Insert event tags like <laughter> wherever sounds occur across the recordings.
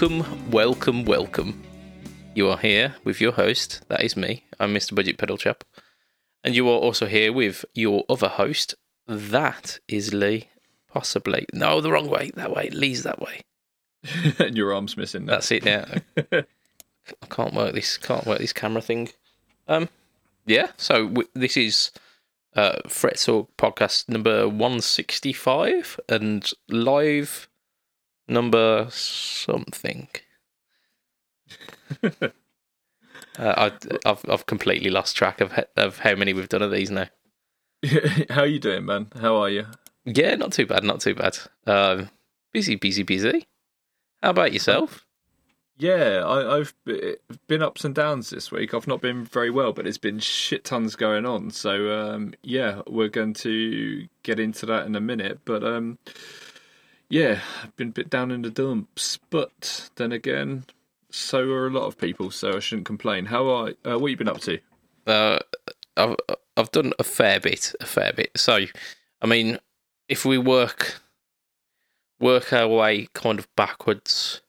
Welcome, welcome, welcome. You are here with your host, that is me. I'm Mr. Budget Pedal Chap. And you are also here with your other host, that is Lee. Possibly. No, the wrong way. That way. Lee's that way. <laughs> and your arm's missing. Now. That's it. Yeah. <laughs> I can't work this. Can't work this camera thing. Um. Yeah. So w- this is uh Fret Talk podcast number one sixty five and live number something. <laughs> uh, I, I've I've completely lost track of of how many we've done of these now. <laughs> How are you doing, man? How are you? Yeah, not too bad, not too bad. Um, busy, busy, busy. How about yourself? Yeah, I, I've been ups and downs this week. I've not been very well, but it's been shit tons going on. So um, yeah, we're going to get into that in a minute. But um, yeah, I've been a bit down in the dumps. But then again, so are a lot of people. So I shouldn't complain. How are uh, what you been up to? Uh, I've I've done a fair bit, a fair bit. So, I mean, if we work work our way kind of backwards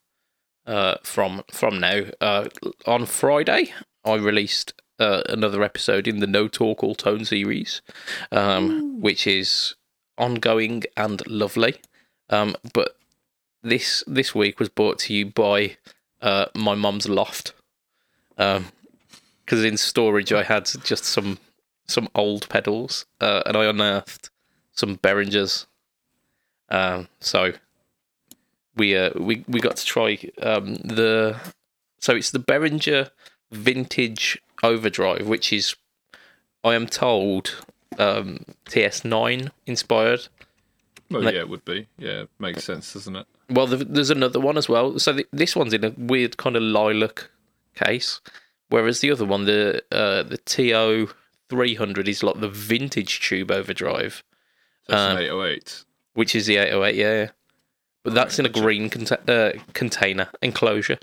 uh, from from now, uh, on Friday I released uh, another episode in the No Talk All Tone series, um, which is ongoing and lovely. Um, but this this week was brought to you by uh, my mum's loft. Um, because in storage I had just some some old pedals, uh, and I unearthed some Behringers. Um, so we uh, we we got to try um, the so it's the Behringer Vintage Overdrive, which is I am told um, TS9 inspired. Well, yeah, it would be. Yeah, makes sense, doesn't it? Well, there's another one as well. So th- this one's in a weird kind of lilac case, whereas the other one, the uh, the TO 300, is like the vintage tube overdrive. That's um, an 808. Which is the 808, yeah. But that's in a green cont- uh, container enclosure.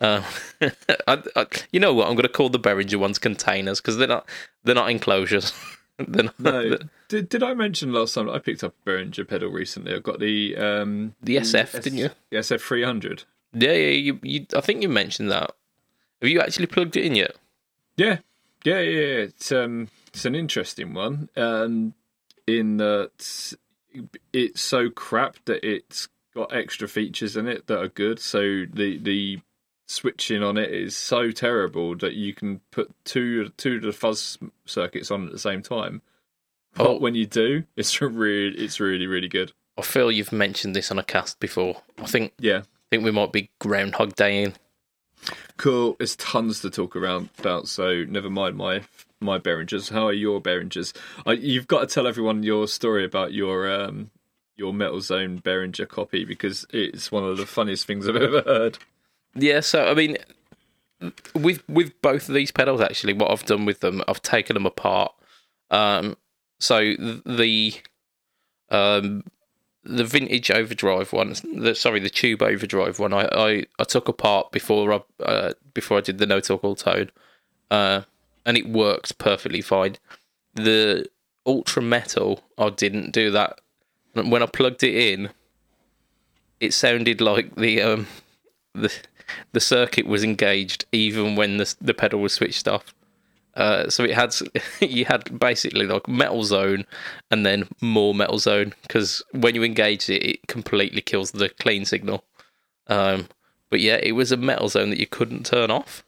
Uh, <laughs> I, I, you know what? I'm going to call the Behringer ones containers because they're not they're not enclosures. <laughs> <laughs> not, no. Did, did I mention last time I picked up a Behringer pedal recently? I've got the um, the SF, S- didn't you? The SF 300. Yeah, yeah. You, you, I think you mentioned that. Have you actually plugged it in yet? Yeah, yeah, yeah. yeah. It's um, it's an interesting one. Um, in that it's so crap that it's got extra features in it that are good. So the the switching on it is so terrible that you can put two two of the fuzz circuits on at the same time. But oh. when you do, it's <laughs> really it's really really good. I feel you've mentioned this on a cast before. I think yeah, I think we might be Groundhog Daying. Cool. There's tons to talk around about. So never mind my my Behringers. How are your Behringers? I, you've got to tell everyone your story about your um, your Metal Zone Behringer copy because it's one of the funniest things I've ever heard. Yeah, so I mean, with with both of these pedals, actually, what I've done with them, I've taken them apart. Um, so the um, the vintage overdrive one, the sorry, the tube overdrive one, I I, I took apart before I uh, before I did the no talk all tone, uh, and it worked perfectly fine. The ultra metal, I didn't do that. When I plugged it in, it sounded like the um the the circuit was engaged even when the the pedal was switched off. Uh, so it had <laughs> you had basically like metal zone and then more metal zone because when you engage it, it completely kills the clean signal. Um, but yeah, it was a metal zone that you couldn't turn off.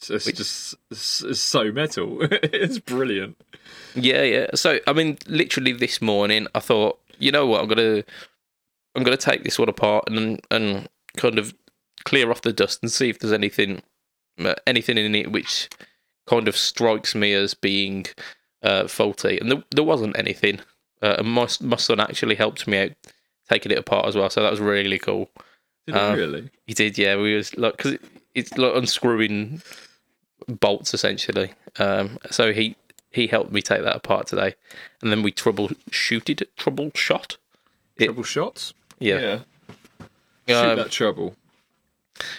So it's which, just it's so metal. <laughs> it's brilliant. Yeah, yeah. So I mean, literally this morning, I thought, you know what, I'm gonna I'm gonna take this one apart and and kind of clear off the dust and see if there's anything uh, anything in it which kind of strikes me as being uh, faulty. And there, there wasn't anything. Uh, and my my son actually helped me out taking it apart as well, so that was really cool. Did um, really? He did, yeah. We was like because it, it's like unscrewing bolts essentially. Um, so he he helped me take that apart today, and then we troubleshooted, troubleshot, it. troubleshots. Yeah, yeah. Shoot um, that trouble.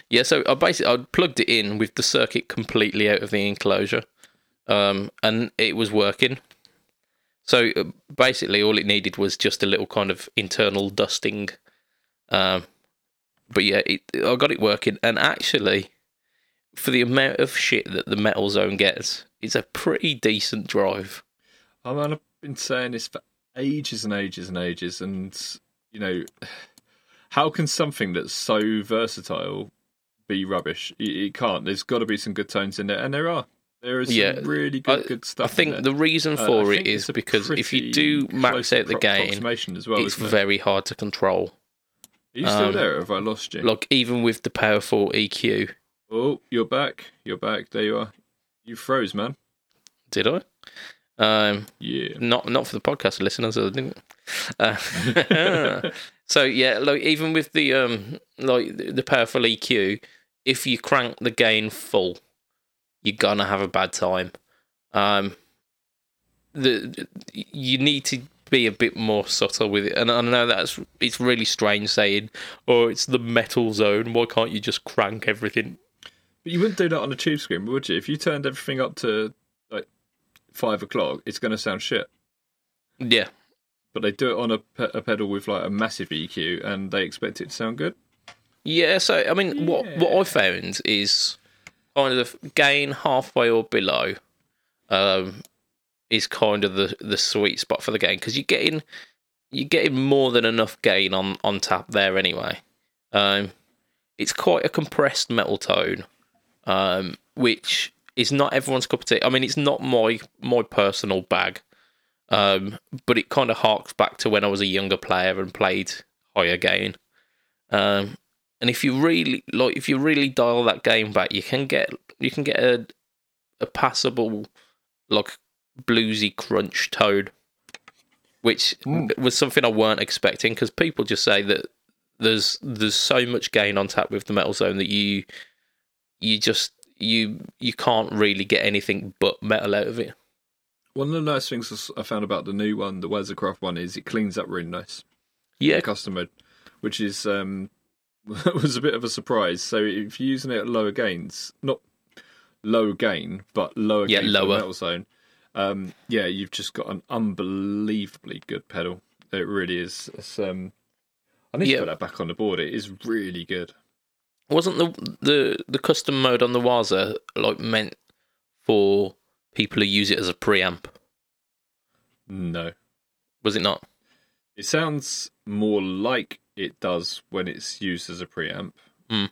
Yeah, so I basically I plugged it in with the circuit completely out of the enclosure, um, and it was working. So uh, basically, all it needed was just a little kind of internal dusting, um, but yeah, it, I got it working, and actually, for the amount of shit that the Metal Zone gets, it's a pretty decent drive. I mean, I've been saying this for ages and ages and ages, and you know, how can something that's so versatile be rubbish? It, it can't. There's got to be some good tones in there, and there are. There is Yeah, some really good, I- good I stuff. in think the reason Uh, for it think is because if you do max out the appro- game, as well, it's isn't it? very hard to control. Are you still um, there? Or have I lost you? Like even with the powerful EQ, Oh, you're back. You're back. There you are. You froze, man. did I? Um, Yeah. not not for the podcast listeners, I didn't. Uh, <laughs> so yeah, like even with the um like the powerful EQ, if you crank the gain full, you're gonna have a bad time. Um, the you need to be a bit more subtle with it, and I know that's it's really strange saying, "Oh, it's the metal zone. Why can't you just crank everything?" But you wouldn't do that on a Tube Screamer, would you? If you turned everything up to five o'clock, it's going to sound shit. Yeah, But they do it on a, pe- a pedal with like a massive EQ, and they expect it to sound good. Yeah, so I mean, what what I found is kind of gain halfway or below, um, is kind of the the sweet spot for the game because you're getting you're getting more than enough gain on on tap there anyway. Um, it's quite a compressed metal tone, um, which is not everyone's cup of tea. I mean, it's not my my personal bag, um, but it kind of harks back to when I was a younger player and played higher gain. Um, and if you really like, if you really dial that game back, you can get you can get a a passable like bluesy crunch tone, which Mm. was something I weren't expecting because people just say that there's there's so much gain on tap with the metal zone that you you just you you can't really get anything but metal out of it. One of the nice things I found about the new one, the Waza Craft one, is it cleans up really nice. Yeah, the custom mode, which is um, <laughs> was a bit of a surprise. So if you're using it at lower gains, not low gain, but lower Yeah, gain lower. metal zone, um, yeah, you've just got an unbelievably good pedal. It really is. Um, I need Yeah. to put that back on the board. It is really good. Wasn't the the the custom mode on the Waza like meant for people who use it as a preamp? No, Was it not? it sounds more like it does when it's used as a preamp, Mm.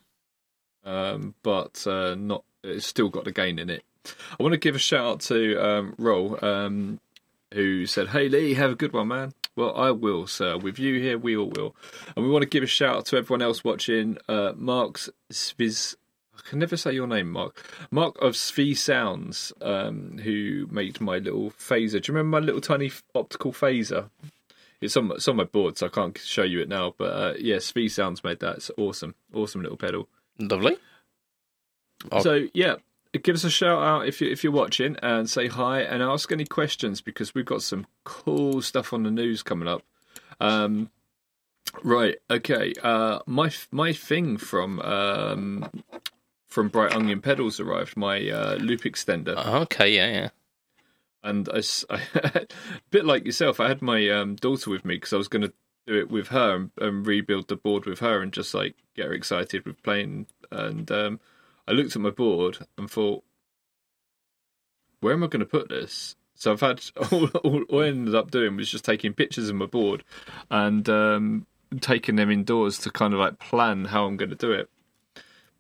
um, but uh, not. It's still got the gain in it. I want to give a shout out to um, Roll, um, who said, "Hey Lee, have a good one, man." Well, I will, sir. With you here, we all will. And we want to give a shout out to everyone else watching. Uh, Mark's Sviz. I can never say your name, Mark. Mark of Svi Sounds, um, who made my little phaser. Do you remember my little tiny optical phaser? It's on, my- it's on my board, so I can't show you it now. But uh, yeah, Svi Sounds made that. It's awesome. Awesome little pedal. Lovely. Oh. So yeah, give us a shout out if you if you're watching and say hi and ask any questions because we've got some cool stuff on the news coming up. Um, right, okay. Uh, my my thing from um, from Bright Onion Pedals arrived. My uh, loop extender. Okay, yeah, yeah. and I, <laughs> I- a bit like yourself, I had my um, daughter with me because I was going to do it with her and, and rebuild the board with her and just like get her excited with playing. And um, I looked at my board and thought, where am I going to put this? So I've had <laughs> all, all, all I ended up doing was just taking pictures of my board and um, taking them indoors to kind of like plan how I'm going to do it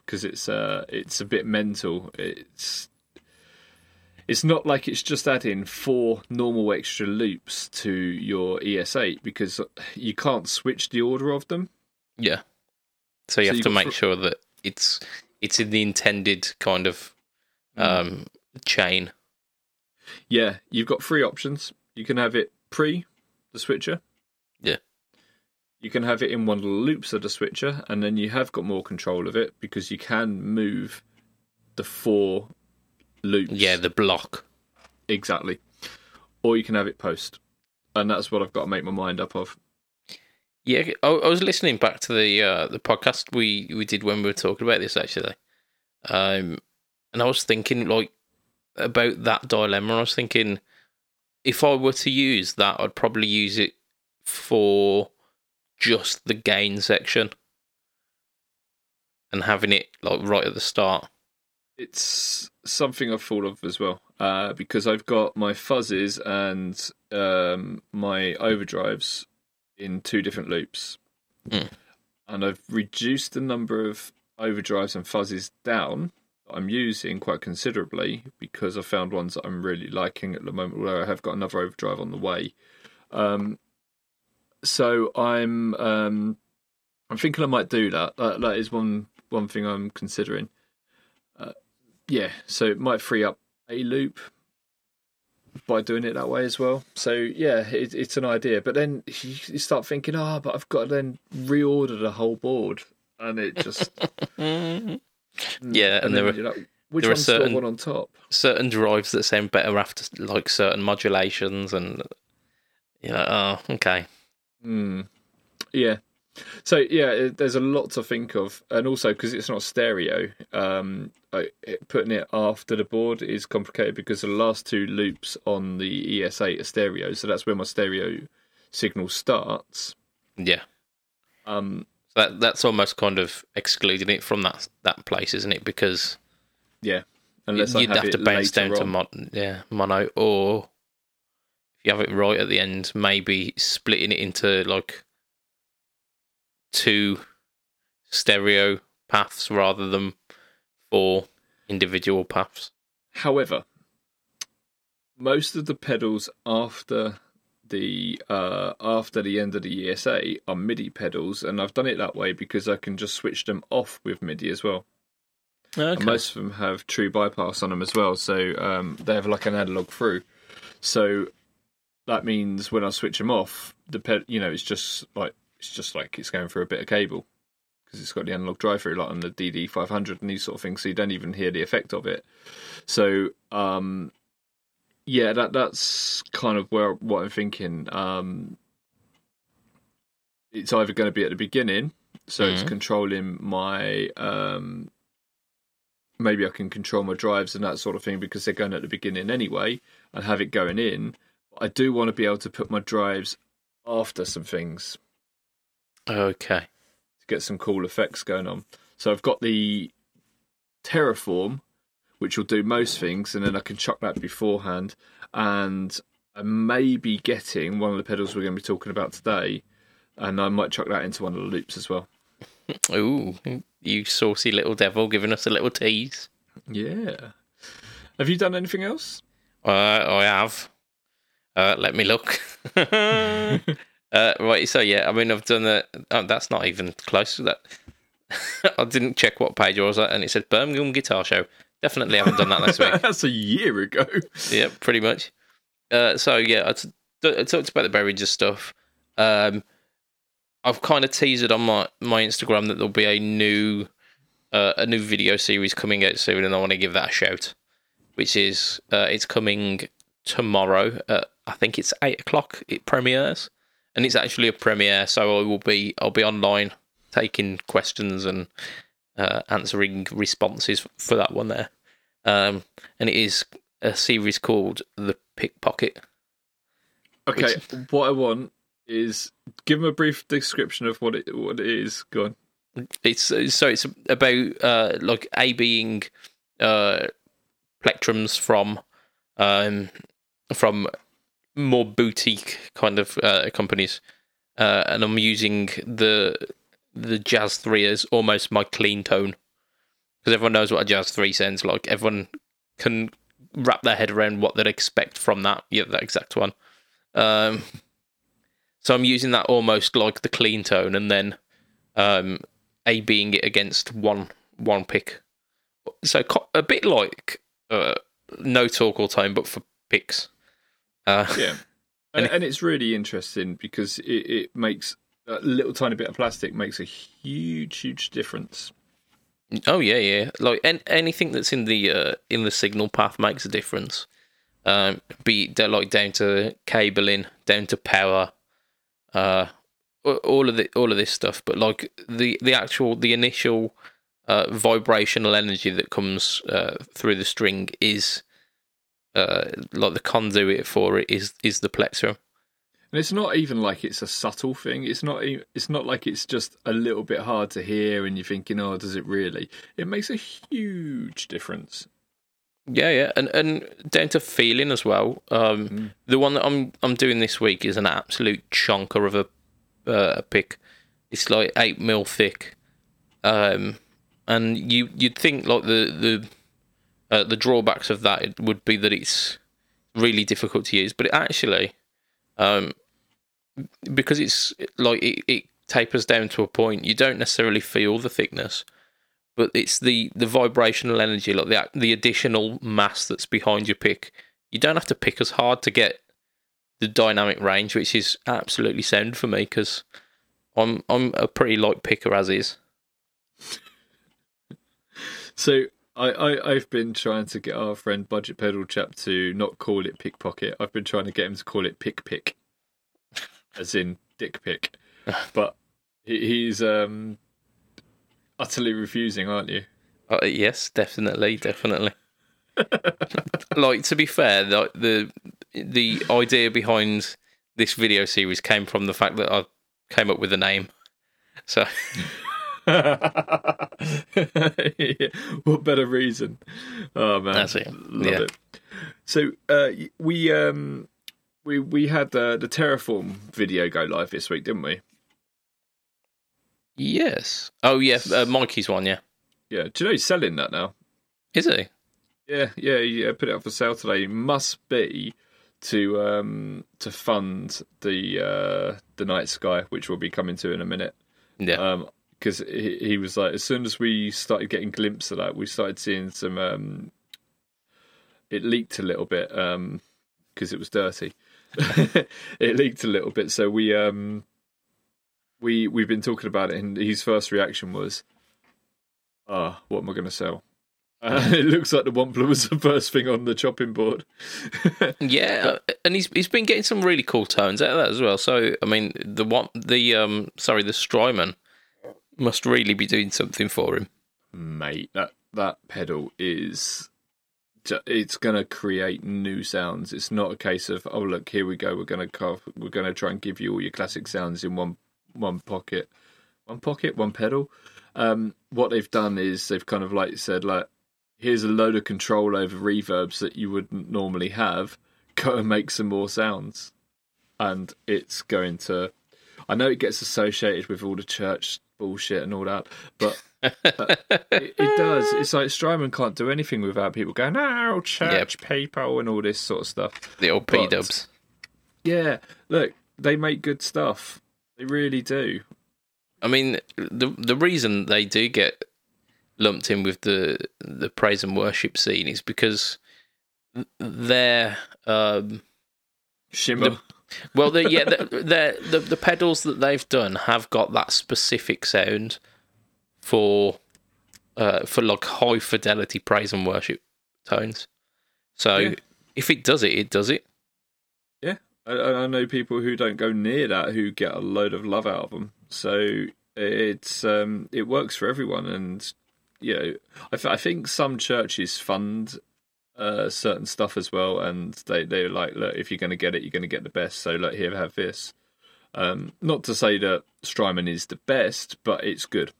because it's uh it's a bit mental. It's it's not like it's just adding four normal extra loops to your ES8 because you can't switch the order of them. Yeah. So you So have to make fr- sure that it's it's in the intended kind of Mm. um chain. Yeah, you've got three options. You can have it pre the switcher. Yeah. You can have it in one of the loops of the switcher, and then you have got more control of it because you can move the four loops. Yeah, the block. exactly. Or you can have it post, and that's what I've got to make my mind up of. Yeah, I, I was listening back to the uh, the podcast we, we did when we were talking about this actually, um, and I was thinking like about that dilemma. I was thinking if I were to use that, I'd probably use it for just the gain section, and having it like right at the start. It's something I've thought of as well, uh, because I've got my fuzzes and um, my overdrives in two different loops, Mm. and I've reduced the number of overdrives and fuzzes down that I'm using quite considerably because I found ones that I'm really liking at the moment. Where I have got another overdrive on the way, um, so I'm um, I'm thinking I might do that. That that is one one thing I'm considering. Uh, yeah, so it might free up a loop by doing it that way as well. So yeah, it, it's an idea. But then you, you start thinking, oh, but I've got to then reorder the whole board, and it just <laughs> Yeah, and there are- like, which there are one's certain- one on top? Certain drives that sound better after like certain modulations, and you're like, oh, okay. Hmm. Yeah. So yeah, there's a lot to think of, and also because it's not stereo, um, I, it, putting it after the board is complicated because the last two loops on the ES8 are stereo, so that's where my stereo signal starts. Yeah, Um, so that that's almost kind of excluding it from that that place, isn't it? Because yeah, unless you'd I have, have, to bounce down to mon- yeah mono, or if you have it right at the end, maybe splitting it into like two stereo paths rather than four individual paths. However, most of the pedals after the uh, after the end of the ES8 are MIDI pedals, and I've done it that way because I can just switch them off with MIDI as well. Okay. Most of them have true bypass on them as well, so um, they have like an analog through. So that means when I switch them off, the ped, you know, it's just like it's just like it's going through a bit of cable because it's got the analog drive through, like on the DD five hundred and these sort of things. So you don't even hear the effect of it. So um, yeah, that that's kind of where what I'm thinking. Um, it's either going to be at the beginning, so it's Mhm. controlling my um, maybe I can control my drives and that sort of thing because they're going at the beginning anyway and have it going in. I do want to be able to put my drives after some things okay. to get some cool effects going on. So I've got the Terraform, which will do most things, and then I can chuck that beforehand. And I may be getting one of the pedals we're going to be talking about today, and I might chuck that into one of the loops as well. <laughs> Ooh, you saucy little devil, giving us a little tease. Yeah. Have you done anything else? Uh, I have. Uh, let me look. <laughs> <laughs> uh, right, so yeah, I mean, I've done that. Oh, that's not even close to that. <laughs> I didn't check what page I was at, and it said Birmingham Guitar Show. Definitely haven't done that this week. <laughs> That's a year ago. yeah, pretty much. Uh, so yeah, I, t- I talked about the Behringers stuff. Um, I've kind of teased on my my Instagram that there'll be a new uh, a new video series coming out soon, and I want to give that a shout. Which is uh, it's coming tomorrow. At, I think it's eight o'clock. It premieres, and it's actually a premiere. So I will be I'll be online taking questions and uh, answering responses for that one there. Um, and it is a series called The Pickpocket. Okay, what I want is give them a brief description of what it what it is. Go on. It's so it's about uh, like a being uh, plectrums from um, from more boutique kind of uh, companies, uh, and I'm using the the Jazz Three as almost my clean tone because everyone knows what a Jazz Three sounds like. Everyone can wrap their head around what they'd expect from that. Yeah, that exact one. Um, so I'm using that almost like the clean tone, and then um, a being it against one one pick. So a bit like uh, no talk all time, but for picks. Uh, Yeah, <laughs> and, And- it's really interesting because it, it makes a little tiny bit of plastic makes a huge, huge difference. Oh yeah, yeah. Like an- anything that's in the uh, in the signal path makes a difference. Um, be it like down to cabling, down to power, uh, all of the all of this stuff. But like the the actual the initial uh, vibrational energy that comes uh, through the string is uh, like the conduit for it is is the plectrum. And it's not even like it's a subtle thing. It's not. It's not like it's just a little bit hard to hear, and you're thinking, "Oh, does it really?" It makes a huge difference. Yeah, yeah, and and down to feeling as well. Um, Mm. The one that I'm I'm doing this week is an absolute chunker of a uh, a pick. It's like eight mil thick, um, and you you'd think like the the uh, the drawbacks of that would be that it's really difficult to use, but it actually, um, because it's like it, it tapers down to a point, you don't necessarily feel the thickness but it's the the vibrational energy, like the the additional mass that's behind your pick. You don't have to pick as hard to get the dynamic range, which is absolutely sound for me because I'm I'm a pretty light picker as is. <laughs> So I, I I've been trying to get our friend Budget Pedal chap to not call it pickpocket. I've been trying to get him to call it pick pick, <laughs> as in dick pick. <laughs> But he, he's um utterly refusing, aren't you? Uh, yes, definitely, definitely. <laughs> like to be fair, the, the the idea behind this video series came from the fact that I came up with a name. So <laughs> what better reason? Oh man, That's it. Love Yeah. it. So uh, we um we we had uh, the Terraform video go live this week, didn't we? yes. Oh yeah, uh, Mikey's one. Yeah, Yeah. Do you know he's selling that now? is he? Yeah, yeah, yeah. Put it up for sale today. Must be to um to fund the uh the night sky, which we'll be coming to in a minute. Yeah. Um, because he, he was like, as soon as we started getting glimpses of that, we started seeing some. Um, it leaked a little bit um because it was dirty. <laughs> it leaked a little bit, so we um we we've been talking about it, and his first reaction was, "Ah, what am I going to sell?" Uh, <laughs> it looks like the Wampler <laughs> was the first thing on the chopping board. Yeah, uh, and he's he's been getting some really cool tones out of that as well. So I mean, the one the um sorry the Strymon must really be doing something for him. mate that that pedal is it's going to create new sounds. It's not a case of oh look here we go we're going to carve, we're going to try and give you all your classic sounds in one one pocket one pocket one pedal. Um what they've done is they've kind of like said like here's a load of control over reverbs that you wouldn't normally have. <laughs> Go and make some more sounds. And it's going to i know it gets associated with all the church bullshit and all that but it, it does. It's like Strymon can't do anything without people going, "Oh, church people," and all this sort of stuff. The old P Dubs. Yeah, look, they make good stuff. They really do. I mean, the the reason they do get lumped in with the the praise and worship scene is because they're um, Shimmer. Well, the yeah, the, the the the pedals that they've done have got that specific sound for uh, for like high fidelity praise and worship tones. So Yeah. if it does it, it does it. yeah, I, I know people who don't go near that who get a load of love out of them. So it's um, it works for everyone, and you know, I, th- I think some churches fund uh, certain stuff as well, and they they're like, look, if you're going to get it, you're going to get the best. So look, here, have this. Um, not to say that Strymon is the best, but it's good.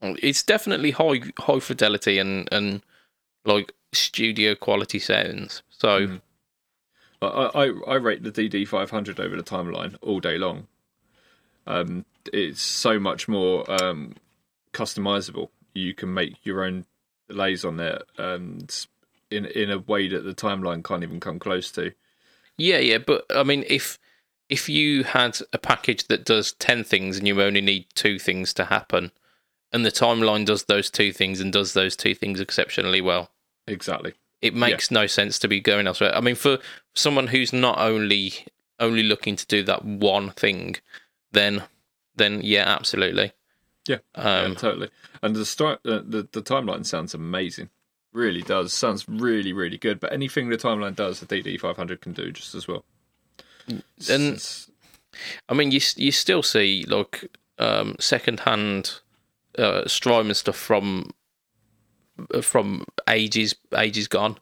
It's definitely high high fidelity and and like studio quality sounds. So Mhm. I, I I rate the DD five hundred over the timeline all day long. Um, it's so much more um, customizable. You can make your own delays on there, and in in a way that the timeline can't even come close to. yeah, yeah. But I mean, if if you had a package that does ten things and you only need two things to happen, and the timeline does those two things and does those two things exceptionally well, Exactly. it makes no sense to be going elsewhere. I mean, for someone who's not only only looking to do that one thing, then then yeah, absolutely. Yeah, Um, yeah, totally. And the, stri- uh, the the timeline sounds amazing. Really does. Sounds really really good. But anything the timeline does, the DD five hundred can do just as well. And- I mean, you you still see like um, second hand uh, Strymon stuff from uh, from ages ages gone.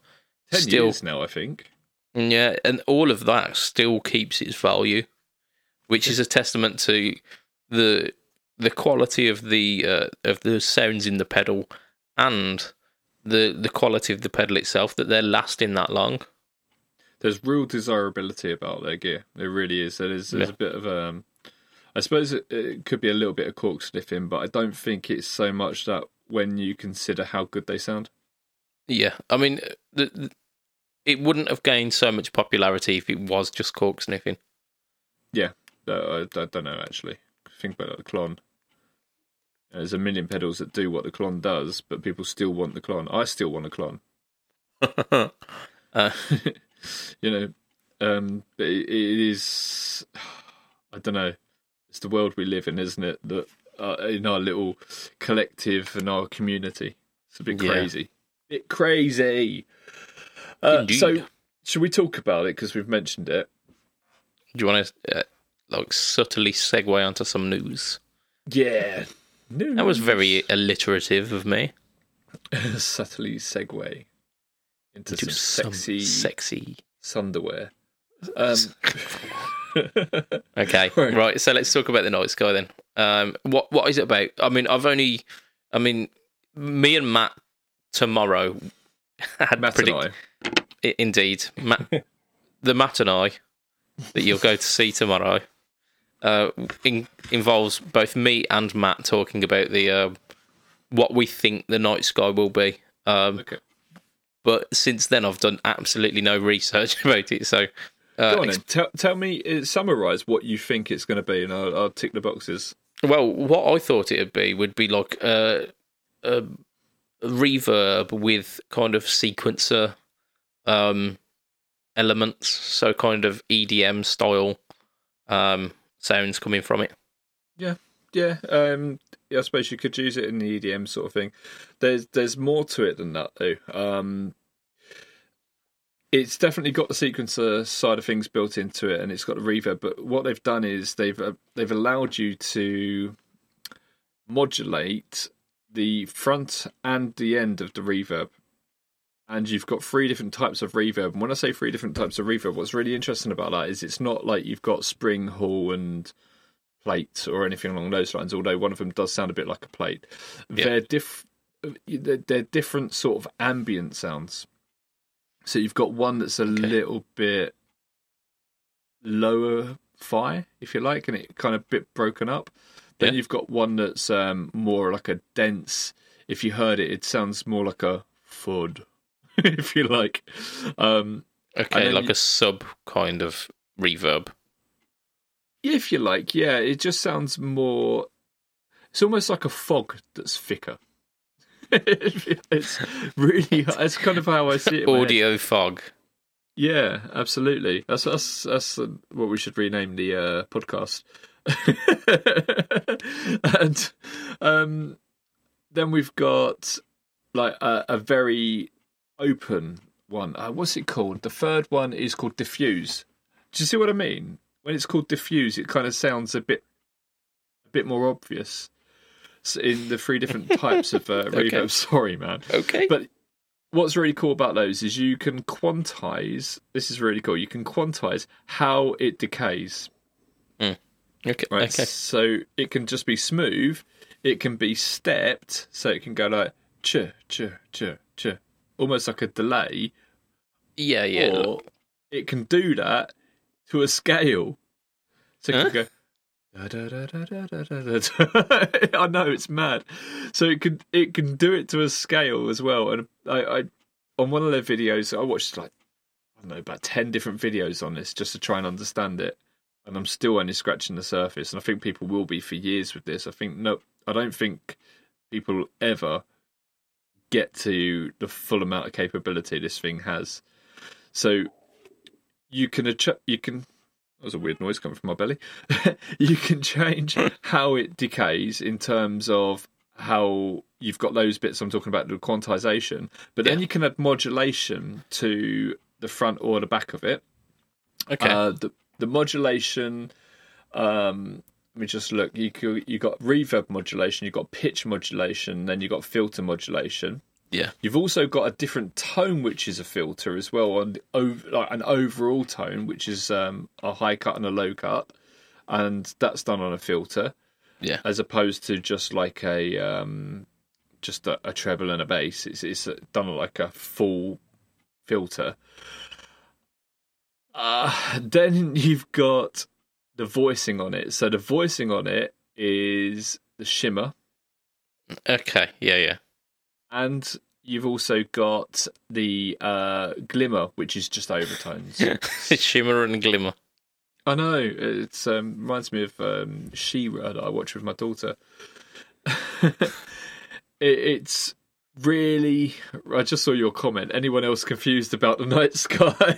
ten still, years now, I think. yeah, and all of that still keeps its value. which is a testament to the the quality of the uh, of the sounds in the pedal and the the quality of the pedal itself that they're lasting that long. There's real desirability about their gear. There really is. There's, there's Yeah. a bit of um, I suppose it, it could be a little bit of cork sniffing, but I don't think it's so much that when you consider how good they sound. Yeah, I mean, the, the, it wouldn't have gained so much popularity if it was just cork sniffing. Uh, I, I don't know actually. Think about the Klon. There's a million pedals that do what the Klon does, but people still want the Klon. I still want a Klon. <laughs> uh, <laughs> you know, um, but it, it is. I don't know. It's the world we live in, isn't it? That uh, in our little collective and our community, it's a bit Yeah. crazy. Bit crazy. Uh, so, should we talk about it because we've mentioned it? do you want to uh, like subtly segue onto some news? Yeah. No. That was very alliterative of me. <laughs> subtly segue into To some some sexy sexy. sunderwear. Um, <laughs> Okay, <laughs> Right. So let's talk about the Night Sky then. Um, what what is it about? I mean, I've only, I mean, me and Matt tomorrow had Matt predict-. I- indeed, Matt, the Matt and I that you'll go to see tomorrow uh, in, involves both me and Matt talking about the uh, what we think the night sky will be. Um, Okay. but since then, I've done absolutely no research <laughs> about it. So, uh, Go on ex- then. Tell, tell me, uh, summarize what you think it's going to be, and I'll, I'll tick the boxes. well, what I thought it would be would be like uh, a reverb with kind of sequencer um, elements, so kind of EDM style um, sounds coming from it. Yeah, yeah. um, I suppose you could use it in the EDM sort of thing. There's there's more to it than that though. Um, it's definitely got the sequencer side of things built into it, and it's got the reverb. But what they've done is they've uh, they've allowed you to modulate the front and the end of the reverb. And you've got three different types of reverb. And when I say three different types of reverb, what's really interesting about that is it's not like you've got spring, hall, and plate or anything along those lines. Although one of them does sound a bit like a plate. Yeah. They're diff. They're, they're different sort of ambient sounds. So you've got one that's a little bit lower fi, if you like, and it kind of bit broken up. Then Yeah. you've got one that's um, more like a dense. If you heard it, it sounds more like a fud, <laughs> if you like. Um, Okay, like you- a sub kind of reverb. if you like, yeah, it just sounds more. It's almost like a fog that's thicker. <laughs> it's really. That's kind of how I see it. Audio fog. Yeah, absolutely. That's that's that's what we should rename the uh, podcast. <laughs> and um, then we've got like a, a very open one. Uh, what's it called? The third one is called diffuse. Do you see what I mean? When it's called diffuse, it kind of sounds a bit a bit more obvious in the three different <laughs> types of uh, Okay. reverb. <laughs> Sorry, man. Okay. But what's really cool about those is you can quantize. This is really cool. You can quantize how it decays. okay. Right. Okay. So it can just be smooth. It can be stepped. So it can go like ch ch ch ch, almost like a delay. Yeah, yeah. Or it can do that to a scale. So it can go. da, da, da. <laughs> I know it's mad. So it can it can do it to a scale as well. And I, I on one of their videos, I watched like I don't know about ten different videos on this just to try and understand it. And I'm still only scratching the surface. And I think people will be for years with this. I think no, I don't think people ever get to the full amount of capability this thing has. So you can adju- you can that was a weird noise coming from my belly. <laughs> you can change how it decays in terms of how you've got those bits I'm talking about the quantization, but then Yeah. you can add modulation to the front or the back of it. Okay. Uh, the the modulation. Um, let me just look. You you got reverb modulation, you've got pitch modulation, then you've got filter modulation. yeah. You've also got a different tone, which is a filter as well, on ov- like an overall tone, which is um, a high cut and a low cut. and that's done on a filter. Yeah. as opposed to just like a um, just a, a treble and a bass. It's it's done like a full filter. Uh, then you've got the voicing on it. So the voicing on it is the shimmer, Okay. Yeah. Yeah. and you've also got the uh, glimmer, which is just overtones. <laughs> Shimmer and glimmer. I know it's um, reminds me of um, She-Ra that I watch with my daughter. <laughs> it, it's really. I just saw your comment. Anyone else confused about the night sky?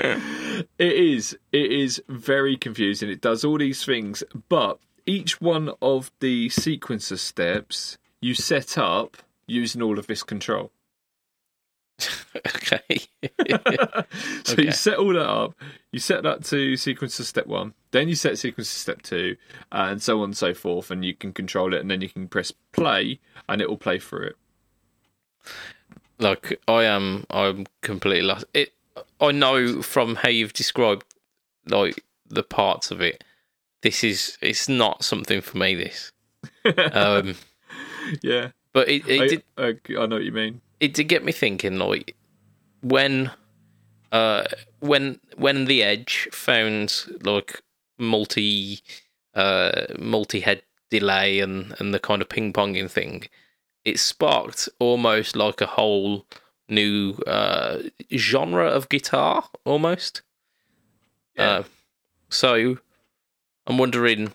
<laughs> it is. It is very confusing. It does all these things, but each one of the sequencer steps you set up using all of this control. <laughs> okay. <laughs> so Okay. you set all that up. You set that to sequencer step one. Then you set sequencer step two, and so on and so forth. And you can control it, and then you can press play, and it will play through it. like I am, I'm completely lost. It. I know from how you've described like the parts of it. This is. It's not something for me. This. <laughs> Um. Yeah, But it. It I, did. I, I know what you mean. it did get me thinking like when uh when when the edge found like multi uh multi head delay and and the kind of ping ponging thing it sparked almost like a whole new uh genre of guitar almost Yeah. uh, so i'm wondering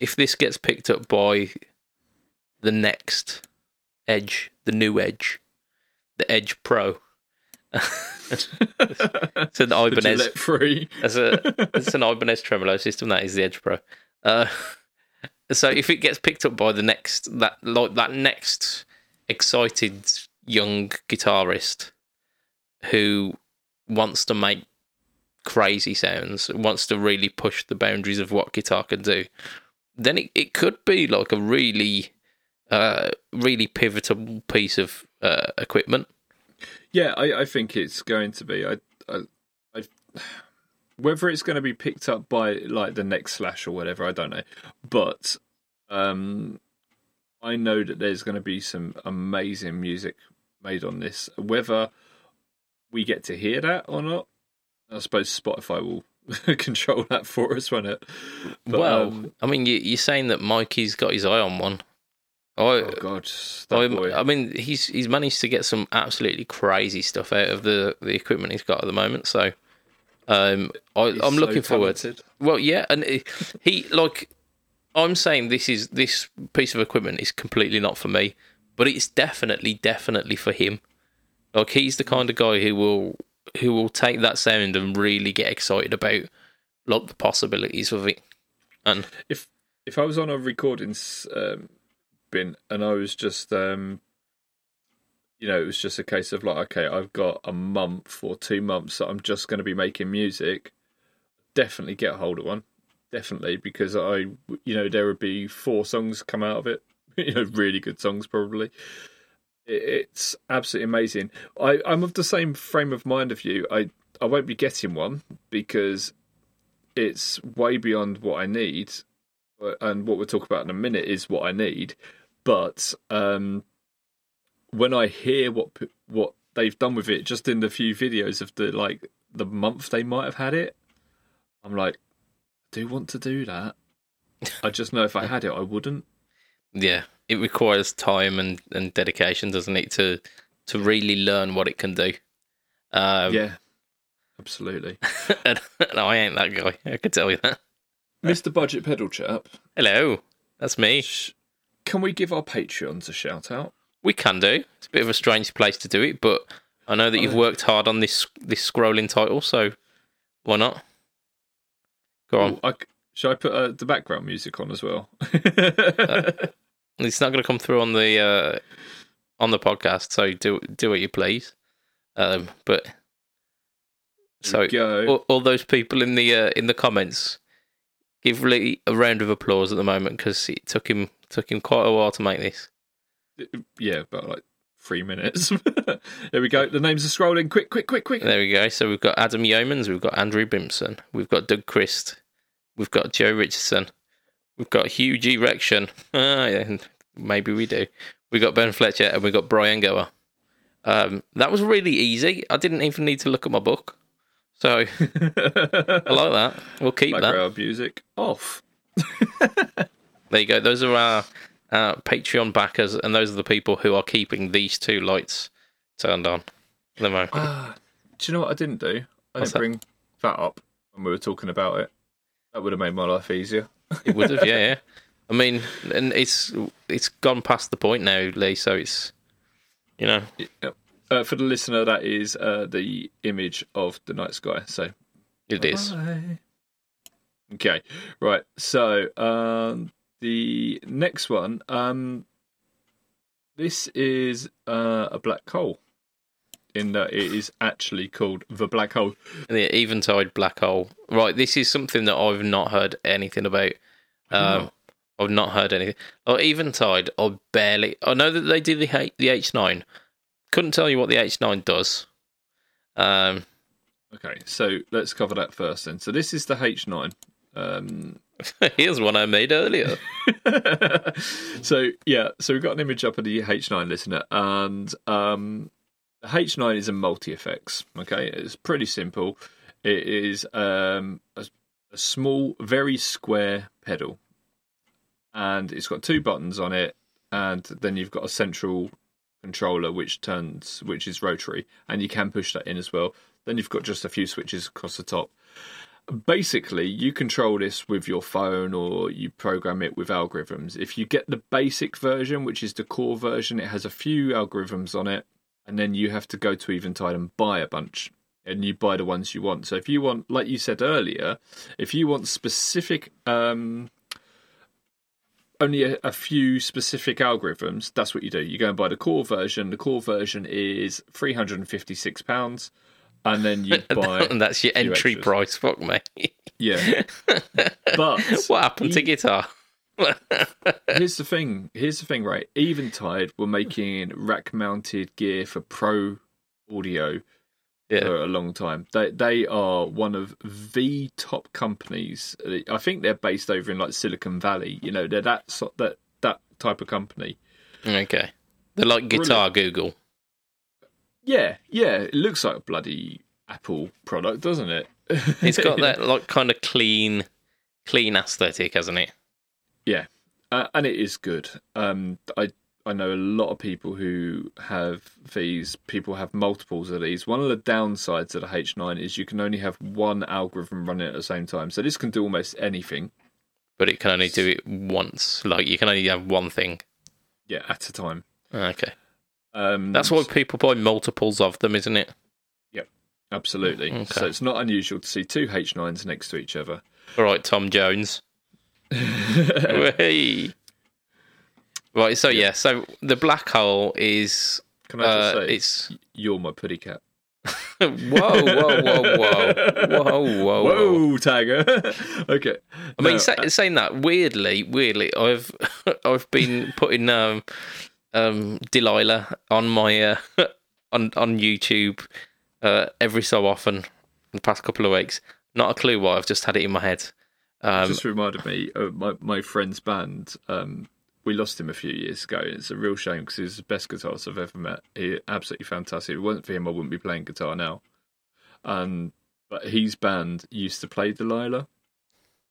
if this gets picked up by the next edge the new edge the Edge Pro. it's an <laughs> Ibanez. Free. It's a it's an Ibanez tremolo system. That is the Edge Pro. Uh, so if it gets picked up by the next that like that next excited young guitarist who wants to make crazy sounds, wants to really push the boundaries of what guitar can do, then it, it could be like a really uh really pivotal piece of uh, equipment. Yeah, I, I think it's going to be. I, I, I, whether it's going to be picked up by like the next Slash or whatever, I don't know. But um, I know that there's going to be some amazing music made on this. Whether we get to hear that or not, I suppose Spotify will <laughs> control that for us, won't it? But, well, um, I mean, you, you're saying that Mikey's got his eye on one. I, oh god, that I, boy. I mean, he's he's managed to get some absolutely crazy stuff out of the, the equipment he's got at the moment. So, um, I, I'm so looking forward. talented. Well, yeah, and he like I'm saying this is this piece of equipment is completely not for me, but it's definitely definitely for him. Like he's the kind of guy who will who will take that sound and really get excited about like the possibilities of it. And if if I was on a recording um, bin and I was just um, you know, it was just a case of like, okay, I've got a month or two months that I'm just going to be making music. Definitely get a hold of one, definitely because I, you know, there would be four songs come out of it. <laughs> You know, really good songs probably. It's absolutely amazing. I, I'm of the same frame of mind of you. I I won't be getting one because it's way beyond what I need uh, and what we'll talk about in a minute is what I need. But um, when I hear what what they've done with it, just in the few videos of the like the month they might have had it, I'm like, I do want to do that. I just know if I had it, I wouldn't. Yeah, it requires time and, and dedication, doesn't it, to to really learn what it can do. Um, yeah, absolutely. <laughs> and, and I ain't that guy. I can tell you that. Mr. Budget Pedal Chap, Hello, that's me. sh- can we give our Patreons a shout out? We can do. It's a bit of a strange place to do it, but I know that you've Oh. worked hard on this this scrolling title, so why not? Go on. Oh, I should I put uh, the background music on as well? <laughs> It's not going to come through on the uh, on the podcast, so do do what you please. Um, but so all, all those people in the uh, in the comments give Lee a round of applause at the moment because it took him took him quite a while to make this. Yeah, about like three minutes. <laughs> there we go. The names are scrolling. Quick, quick, quick, quick. There we go. So we've got Adam Yeomans, we've got Andrew Bimson, we've got Doug Christ, We've got Joe Richardson. We've got Hugh G. Rection. <laughs> Ah, yeah, maybe we do. We got Ben Fletcher and we got Brian Gower. Um, that was really easy. I didn't even need to look at my book. So <laughs> I like that. We'll keep that. Background music off. <laughs> There you go. Those are our, our Patreon backers, and those are the people who are keeping these two lights turned on. the moment. Ah, do you know what I didn't do? I What's didn't bring that up when we were talking about it. That would have made my life easier. It would have, yeah, yeah. I mean, and it's it's gone past the point now, Lee. So it's you know, Yep. Uh, for the listener, that is uh, the image of the night sky. So it is. Bye. Okay, right. So um, the next one, um, this is uh, a black hole. In that it is actually called the black hole. the eventide black hole. Right, this is something that I've not heard anything about. Um, I've not heard anything. Oh, eventide, I barely. I know that they do the H- the H nine. Couldn't tell you what the H nine does. Um, Okay, so let's cover that first then. So this is the H9. Um, <laughs> here's one I made earlier. <laughs> <laughs> so yeah, so we've got an image up of the H9 listener, and um, the H9 is a multi effects. Okay, it's pretty simple. It is um, a, a small, very square pedal, and it's got two buttons on it, and then you've got a central controller which turns, which is rotary, and you can push that in as well. Then you've got just a few switches across the top basically you control this with your phone or you program it with algorithms if you get the basic version which is the core version it has a few algorithms on it and then you have to go to eventide and buy a bunch and you buy the ones you want so if you want like you said earlier if you want specific um only a, a few specific algorithms that's what you do you go and buy the core version the core version is 356 pounds and then you <laughs> buy and <laughs> that's your entry extras. price. Fuck me. yeah <laughs> but what happened to e- guitar? Here's the thing. Here's the thing, right? Eventide were making rack-mounted gear for pro audio Yeah. for a long time. They they are one of the top companies. I think they're based over in like Silicon Valley. You know, they're that so- that that type of company. Okay. They're like guitar Google. Yeah, yeah. It looks like a bloody Apple product, doesn't it? It's got <laughs> that like kind of clean, clean aesthetic, hasn't it? Yeah, uh, and it is good. Um, I I know a lot of people who have these. People have multiples of these. One of the downsides of the H9 is you can only have one algorithm running at the same time. So this can do almost anything. But it can only do it once. Like you can only have one thing. Yeah, at a time. Okay. Um, That's why people buy multiples of them, isn't it? Yep, absolutely. Okay. So it's not unusual to see two H9s next to each other. All right, Tom Jones. <laughs> Hey. Right, so yeah, so the black hole is Can I just uh, say, it's you're my putty cat. whoa, <laughs> whoa, whoa, whoa, whoa, whoa, whoa, Whoa, Tiger. <laughs> okay. I mean, No, sa- saying that weirdly, weirdly, I've I've been putting um um Delilah on my uh, on on YouTube uh, every so often the past couple of weeks. Not a clue why. I've just had it in my head. Um, just reminded me of my, my friend's band. Um, we lost him a few years ago. It's a real shame because he was the best guitarist I've ever met. He absolutely fantastic. If it wasn't for him, I wouldn't be playing guitar now. And but his band used to play Delilah,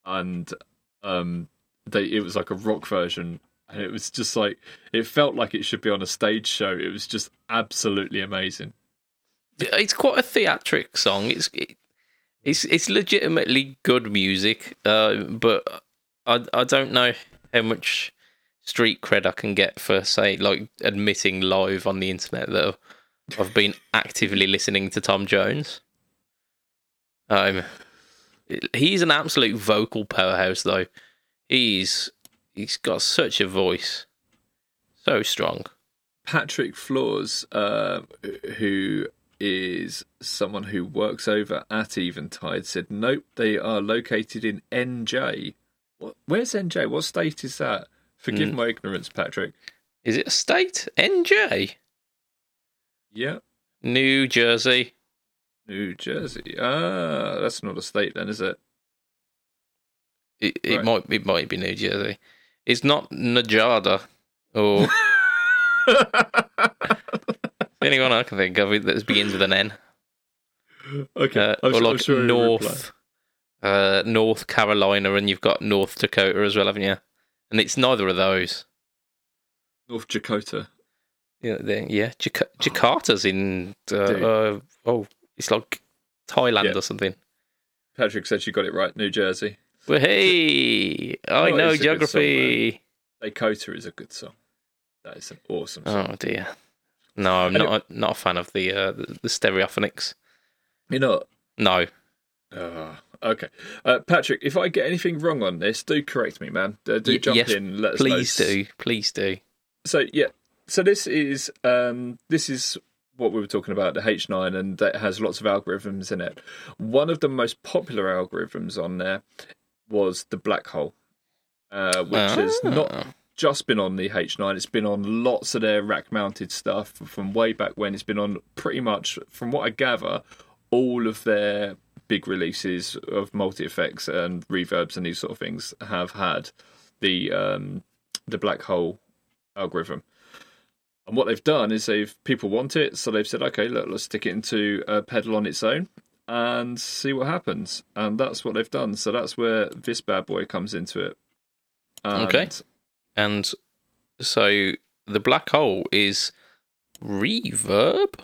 and um, they it was like a rock version, and it was just like it felt like it should be on a stage show. It was just absolutely amazing. it's quite a theatric song. It's it, it's it's legitimately good music, uh, but I I don't know how much street cred I can get for say like admitting live on the internet that I've been actively listening to Tom Jones. Um, he's an absolute vocal powerhouse, though. He's he's got such a voice, so strong. Patrick Floors, uh, who is someone who works over at Eventide, said, "Nope, they are located in NJ. What? Where's NJ? What state is that? Forgive Mm. my ignorance, Patrick. Is it a state? NJ, Yeah, New Jersey. New Jersey. Ah, that's not a state then, is it? It, it Right. might it might be New Jersey. It's not Najada or <laughs> anyone I can think of that begins with an N. <laughs> okay, Uh, I'm, or like sure. North, uh, North Carolina, and you've got North Dakota as well, haven't you? And it's neither of those. North Dakota. Yeah, yeah. Jak- Jakarta's in. Uh, uh, oh, it's like Thailand Yeah. or something. Patrick said you got it right. New Jersey. Well, hey, I Oh, know good song, geography. Dakota is a good song. That is an awesome song. oh dear. No, I'm Anyway. not. Not a fan of the uh, the, the stereophonics. You're not. No. Ah, okay, uh, Patrick. If I get anything wrong on this, do correct me, man. Uh, do Y- jump yes, in. Let us Please know. do. Please do. So yeah, so this is um, this is what we were talking about the H9, and that has lots of algorithms in it. One of the most popular algorithms on there was the black hole, uh, which is not Ah. Just been on the H9. It's been on lots of their rack-mounted stuff from way back when. It's been on pretty much, from what I gather, all of their big releases of multi-effects and reverbs and these sort of things have had the um, the black hole algorithm. And what they've done is they've people want it, so they've said, okay, look, let's stick it into a pedal on its own and see what happens. And that's what they've done. So that's where this bad boy comes into it. And Okay. And so the black hole is reverb.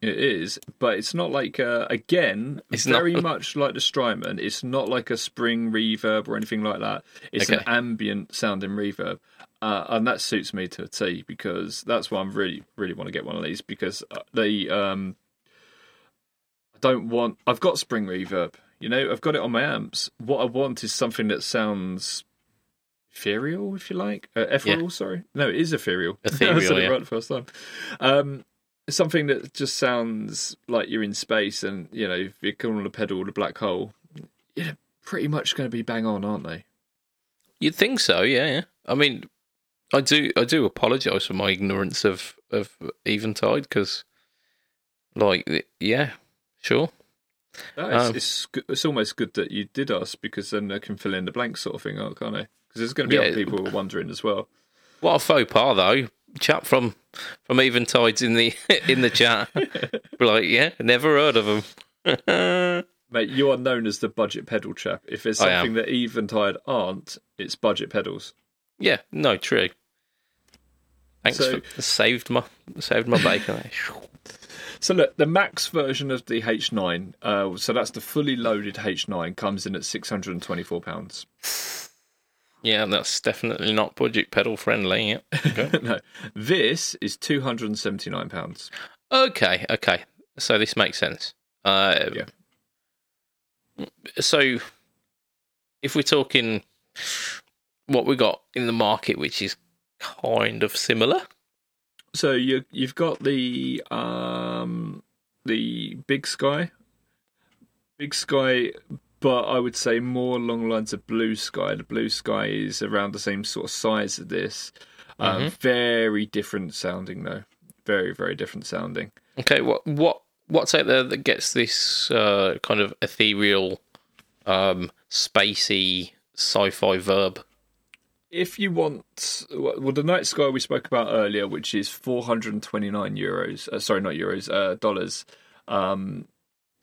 It is, but it's not like uh, again, It's very not- <laughs> much like the Strymon. It's not like a spring reverb or anything like that. It's an ambient sounding reverb, uh, and that suits me to a T because that's why I'm really, really want to get one of these because uh, they. Um, I don't want. I've got spring reverb. You know, I've got it on my amps. What I want is something that sounds ethereal, if you like. Uh, ethereal, sorry. No, it is ethereal. <laughs> Ethereal, I said it right the first time. Um, something that just sounds like you're in space, and you know, if you're going on a pedal the black hole, you're pretty much going to be bang on, aren't they? You'd think so, yeah. yeah. I mean, I do. I do apologise for my ignorance of of Eventide because, like, yeah, sure. No, it's, Um, it's it's almost good that you did ask because then I can fill in the blank sort of thing, aren't- can't they? Because there's going to be Yeah. other people wondering as well. What a faux pas, though. Chap from from Eventide's in the <laughs> in the chat. <laughs> Like, yeah, never heard of him. <laughs> Mate, you are known as the budget pedal chap. If there's something that Eventide aren't, it's budget pedals. yeah, no, true. Thanks So- for saved my saved my bacon. So look, the max version of the H9, uh, so that's the fully loaded H9, comes in at six hundred and twenty-four pounds. Yeah, that's definitely not budget pedal friendly. Yeah. Okay. <laughs> no, this is two hundred and seventy-nine pounds. okay, okay. So this makes sense. Uh, Yeah. So, if we're talking what we got in the market, which is kind of similar, So you you've got the um the Big Sky, Big Sky, but I would say more along the lines of Blue Sky. The Blue Sky is around the same sort of size as this. Um, Mhm. Very different sounding though. Very very different sounding. Okay, what what what's out there that gets this uh, kind of ethereal, um, spacey sci-fi verb? If you want, well, the Night Sky we spoke about earlier, which is 429 euros. Uh, sorry, not euros, uh, dollars. Um,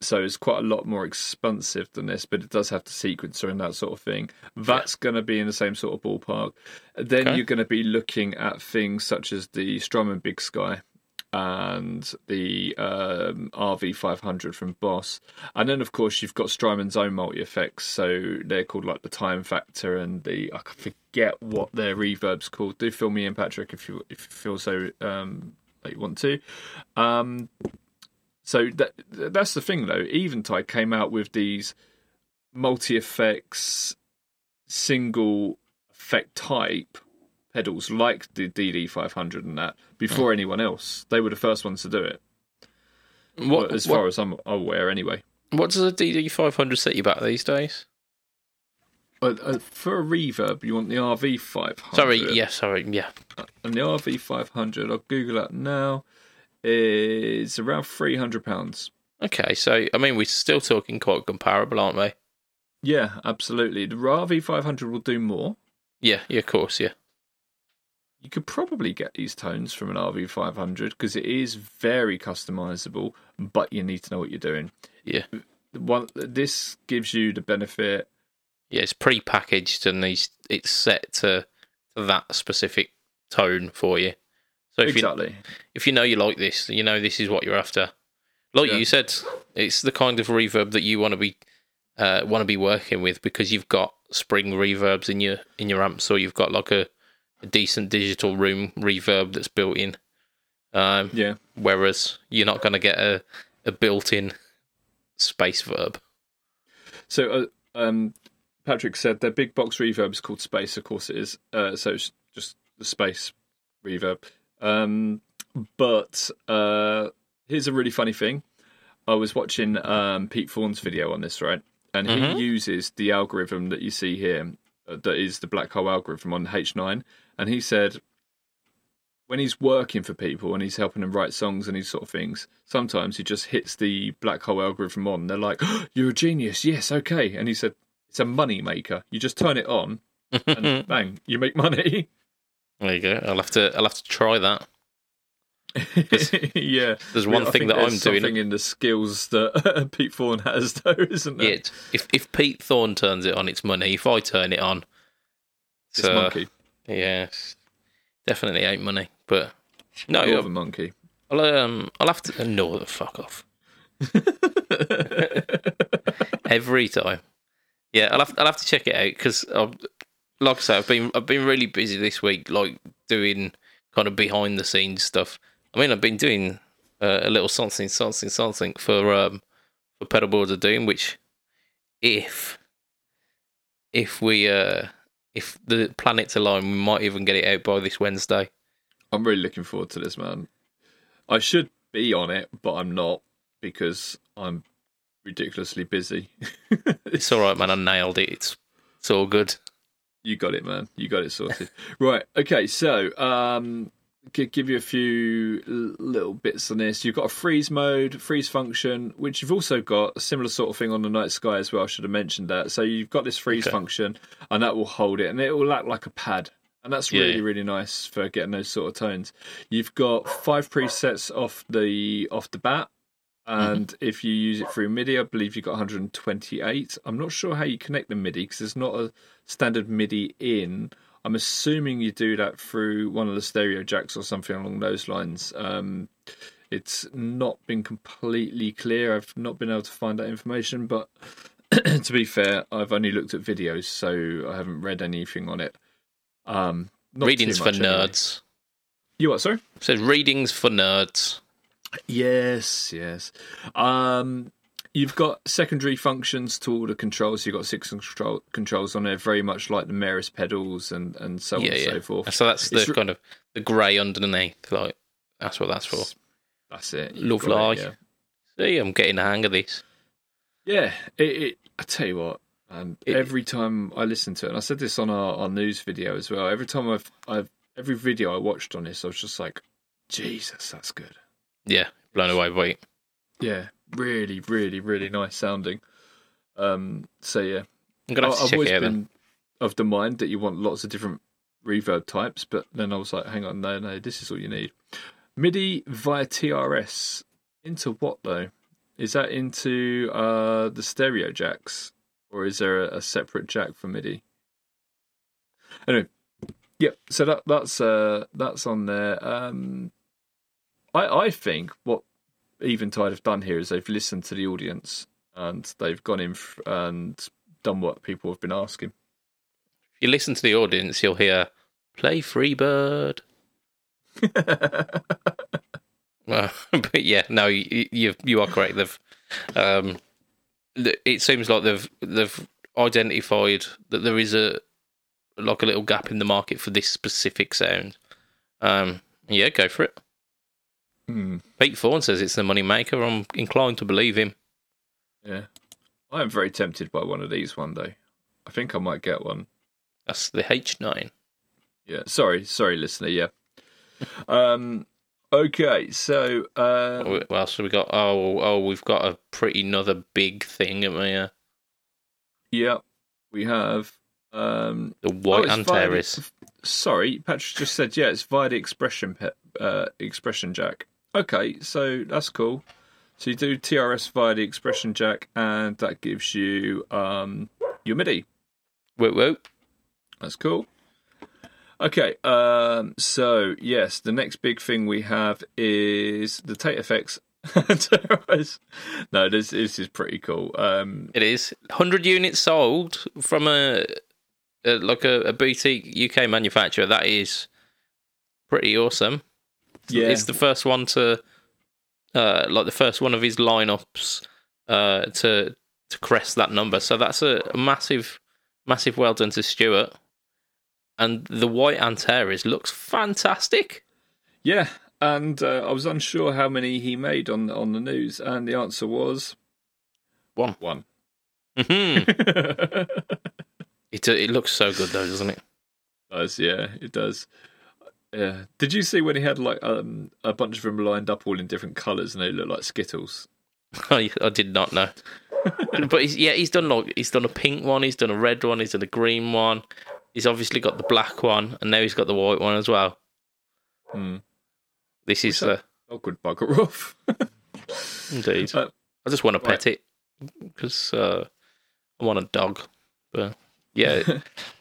so it's quite a lot more expensive than this, but it does have the sequencer and that sort of thing. That's going to be in the same sort of ballpark. Then Okay. you're going to be looking at things such as the Strymon Big Sky and the um, RV500 from Boss. And then, of course, you've got Strymon's own multi effects. So they're called like the Time Factor and the I forget what their reverb's called. Do fill me in, Patrick, if you if you feel so um, like you want to. Um, so that that's the thing, though. Eventide came out with these multi effects, single effect type pedals like the DD500 and that before hmm. anyone else. They were the first ones to do it, What as what, far as I'm aware, anyway. what does a DD five hundred set you back these days? But uh, for a reverb, you want the RV500. Sorry, yeah, sorry, yeah. Uh, and the RV500, I'll Google that now, is around £300. Okay, so I mean we're still talking quite comparable, aren't we? Yeah, absolutely. The RV 500 will do more. Yeah, yeah, of course, yeah. You could probably get these tones from an RV 500 because it is very customizable, but you need to know what you're doing. Yeah. One, this gives you the benefit. Yeah, it's pre-packaged and it's it's set to, to that specific tone for you. So if exactly. you if you know you like this, you know this is what you're after. Like Yeah. you said, it's the kind of reverb that you want to be uh, want to be working with because you've got spring reverbs in your in your amps, or you've got like a, a decent digital room reverb that's built in. Um, Yeah. whereas you're not going to get a, a built-in space verb. So, uh, um, Patrick said their big box reverb is called Space. Of course, it is. Uh, so it's just the space reverb. Um, but uh, here's a really funny thing. I was watching um, Pete Thorne's video on this, right? And he Mhm. uses the algorithm that you see here, uh, that is the black hole algorithm on H9. And he said when he's working for people and he's helping them write songs and these sort of things, sometimes he just hits the black hole algorithm on. They're like, "Oh, "You're a genius, yes, okay." And he said, "It's a money maker. You just turn it on, and <laughs> bang, you make money." <laughs> There you go. I'll have to I'll have to try that. <laughs> yeah, There's one think thing that I'm doing. Something in the skills that <laughs> Pete Thorne has, though, isn't there? Yeah, if if Pete Thorne turns it on, it's money. If I turn it on, it's uh, monkey. yeah, definitely ain't money. But no, You're a monkey. I'll um I'll have to no the fuck off <laughs> every time. Yeah, I'll have I'll have to check it out because like I say, I've been I've been really busy this week, like doing kind of behind the scenes stuff. I mean, I've been doing uh, a little something, something, something for um for pedalboards of doom, which if if we uh if the planets align, we might even get it out by this Wednesday. I'm really looking forward to this, man. I should be on it, but I'm not because I'm ridiculously busy. <laughs> It's all right, man. I nailed it. It's it's all good. You got it, man. You got it sorted. <laughs> right. Okay. So, um, give you a few little bits on this. You've got a freeze mode, freeze function, which you've also got a similar sort of thing on the night sky as well. I should have mentioned that. So you've got this freeze Okay. function, and that will hold it, and it will act like a pad. And that's Yeah. really, really nice for getting those sort of tones. You've got five presets off the off the bat, and if you use it through MIDI, I believe you've got 128. I'm not sure how you connect the MIDI because there's not a standard MIDI in. I'm assuming you do that through one of the stereo jacks or something along those lines. Um, it's not been completely clear. I've not been able to find that information, but <clears throat> to be fair, I've only looked at videos, so I haven't read anything on it. Um, not readings for anyway. nerds. You what? Sorry. It says readings for nerds. Yes, yes. Um, you've got secondary functions to all the controls. You've got six control controls on there, very much like the Maris pedals and, and so on yeah, and yeah. so forth. So that's the It's kind of the grey underneath. Like that's what that's for. That's it. You've Lovely. it, yeah. See, I'm getting the hang of this. Yeah, it, it, I tell you what, um, It- every time I listen to it, and I said this on our, our news video as well. Every time I've, I've, every video I watched on this, I was just like, Jesus, that's good. Yeah, blown away by it. Yeah, really, really, really nice sounding. Um, so yeah, I'm gonna have to I've check always it out then. of the mind that you want lots of different reverb types, but then I was like, hang on, no, no, this is all you need. MIDI via TRS into what though? Is that into uh, the stereo jacks, or is there a, a separate jack for MIDI? Anyway, yep. So that that's uh, that's on there. Um, I I think what Eventide have done here is they've listened to the audience and they've gone in f- and done what people have been asking. If you listen to the audience, you'll hear "Play Freebird." <laughs> Uh, <laughs> but yeah, no, you you, you are correct. They've, um, it seems like they've they've identified that there is a like a little gap in the market for this specific sound. Um, yeah, go for it. Hmm. Pete Thorne says it's the money maker. I'm inclined to believe him. Yeah. I am very tempted by one of these one day. I think I might get one. That's the H9. Yeah. Sorry, sorry, listener. Yeah. um. Okay. So. Uh, What else have we got? Oh, oh, we've got a pretty another big thing, haven't we? Uh, Yeah, we have. Um, The white oh, it's via Antares. Sorry, Patrick just said yeah, it's via the expression pe- uh, expression jack. Okay, so that's cool. So you do TRS via the expression jack, and that gives you um, your MIDI. Whoop whoop. That's cool. Okay, um, so yes, the next big thing we have is the Tate effects. <laughs> no, this this is pretty cool. Um, It is 100 units sold from a, a like a, a boutique UK manufacturer. That is pretty awesome. Yeah, It's the first one to, uh, like the first one of his lineups, uh, to to crest that number. So that's a, a massive, massive well done to Stuart. And the white Antares looks fantastic. yeah. And uh, I was unsure how many he made on on the news, and the answer was One. One. hmm <laughs> It it looks so good though, doesn't it? does yeah, it does. Yeah. Did you see when he had like um, a bunch of them lined up all in different colours and they look like Skittles? <laughs> I, I did not know. but he's, yeah, he's done like he's done a pink one, he's done a red one, he's done a green one. He's obviously got the black one, and now he's got the white one as well. Hmm. This is uh, Oh, good bugger <laughs> off. indeed. Uh, I just want to right. pet it because uh, I want a dog. But yeah, <laughs>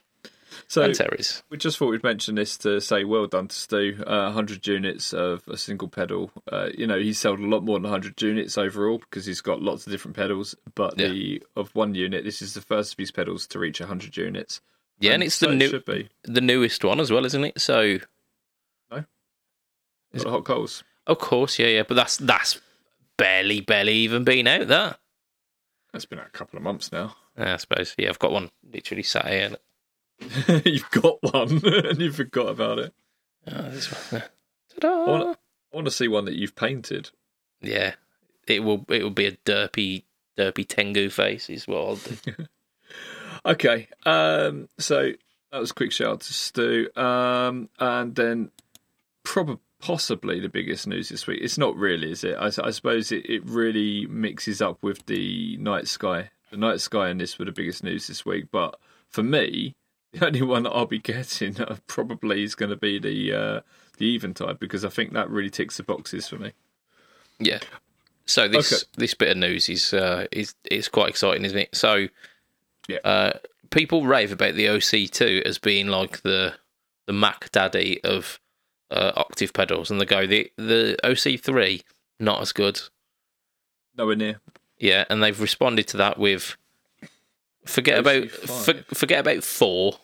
so Antares. we just thought we'd mention this to say well done to Stu. Uh, 100 units of a single pedal. Uh, you know, he's sold a lot more than 100 units overall because he's got lots of different pedals. But Yeah. the of one unit, this is the first of his pedals to reach 100 units. Yeah, and it's so the new be. the newest one as well, isn't it? So Got the hot coals. of course, yeah, yeah. But that's that's barely, barely even been out there. That's been out a couple of months now. Yeah, I suppose. Yeah, I've got one literally sat here. <laughs> You've got one <laughs> and you forgot about it. Oh, this one. Ta-da! I want, I want to see one that you've painted. Yeah, it will. It will be a derpy, derpy Tengu face. Is what I'll do. <laughs> Okay, um, so that was a quick shout out to Stu, um, and then probably possibly the biggest news this week. It's not really, is it? I, I suppose it, it really mixes up with the night sky. The night sky and this were the biggest news this week, but for me, <laughs> the only one that I'll be getting uh, probably is going to be the uh, the Eventide because I think that really ticks the boxes for me. Yeah. So this Okay. this bit of news is uh, is is quite exciting, isn't it? So, Yeah. uh, people rave about the OC2 as being like the the Mac Daddy of uh, octave pedals, and they go the the OC3 not as good. Nowhere near. Yeah, and they've responded to that with forget about for, forget about four,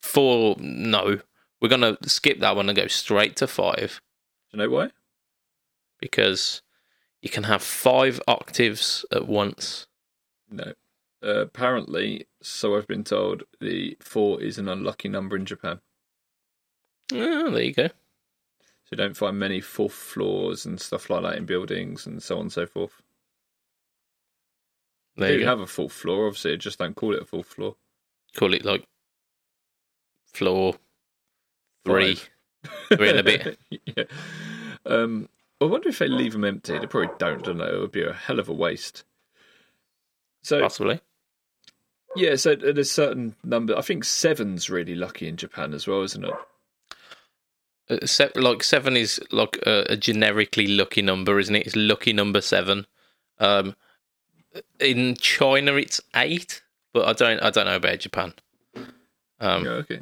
four. No, we're gonna skip that one and go straight to five Do you know why? because you can have five octaves at once. No. Uh, apparently, so I've been told, the four is an unlucky number in Japan. Oh, there you go. So you don't find many fourth floors and stuff like that in buildings and so on and so forth. There They you do have a fourth floor, obviously, just don't call it a fourth floor. Call it like floor three, Five. <laughs> three and a bit. <laughs> yeah. Um, I wonder if they leave them empty. They probably don't, don't they? It would be a hell of a waste. So possibly. yeah, so there's certain number. I think seven's really lucky in Japan as well, isn't it? Uh, like seven is like a, a generically lucky number, isn't it? It's lucky number seven. Um, in China, it's eight, but I don't. I don't know about Japan. Um, Yeah, okay.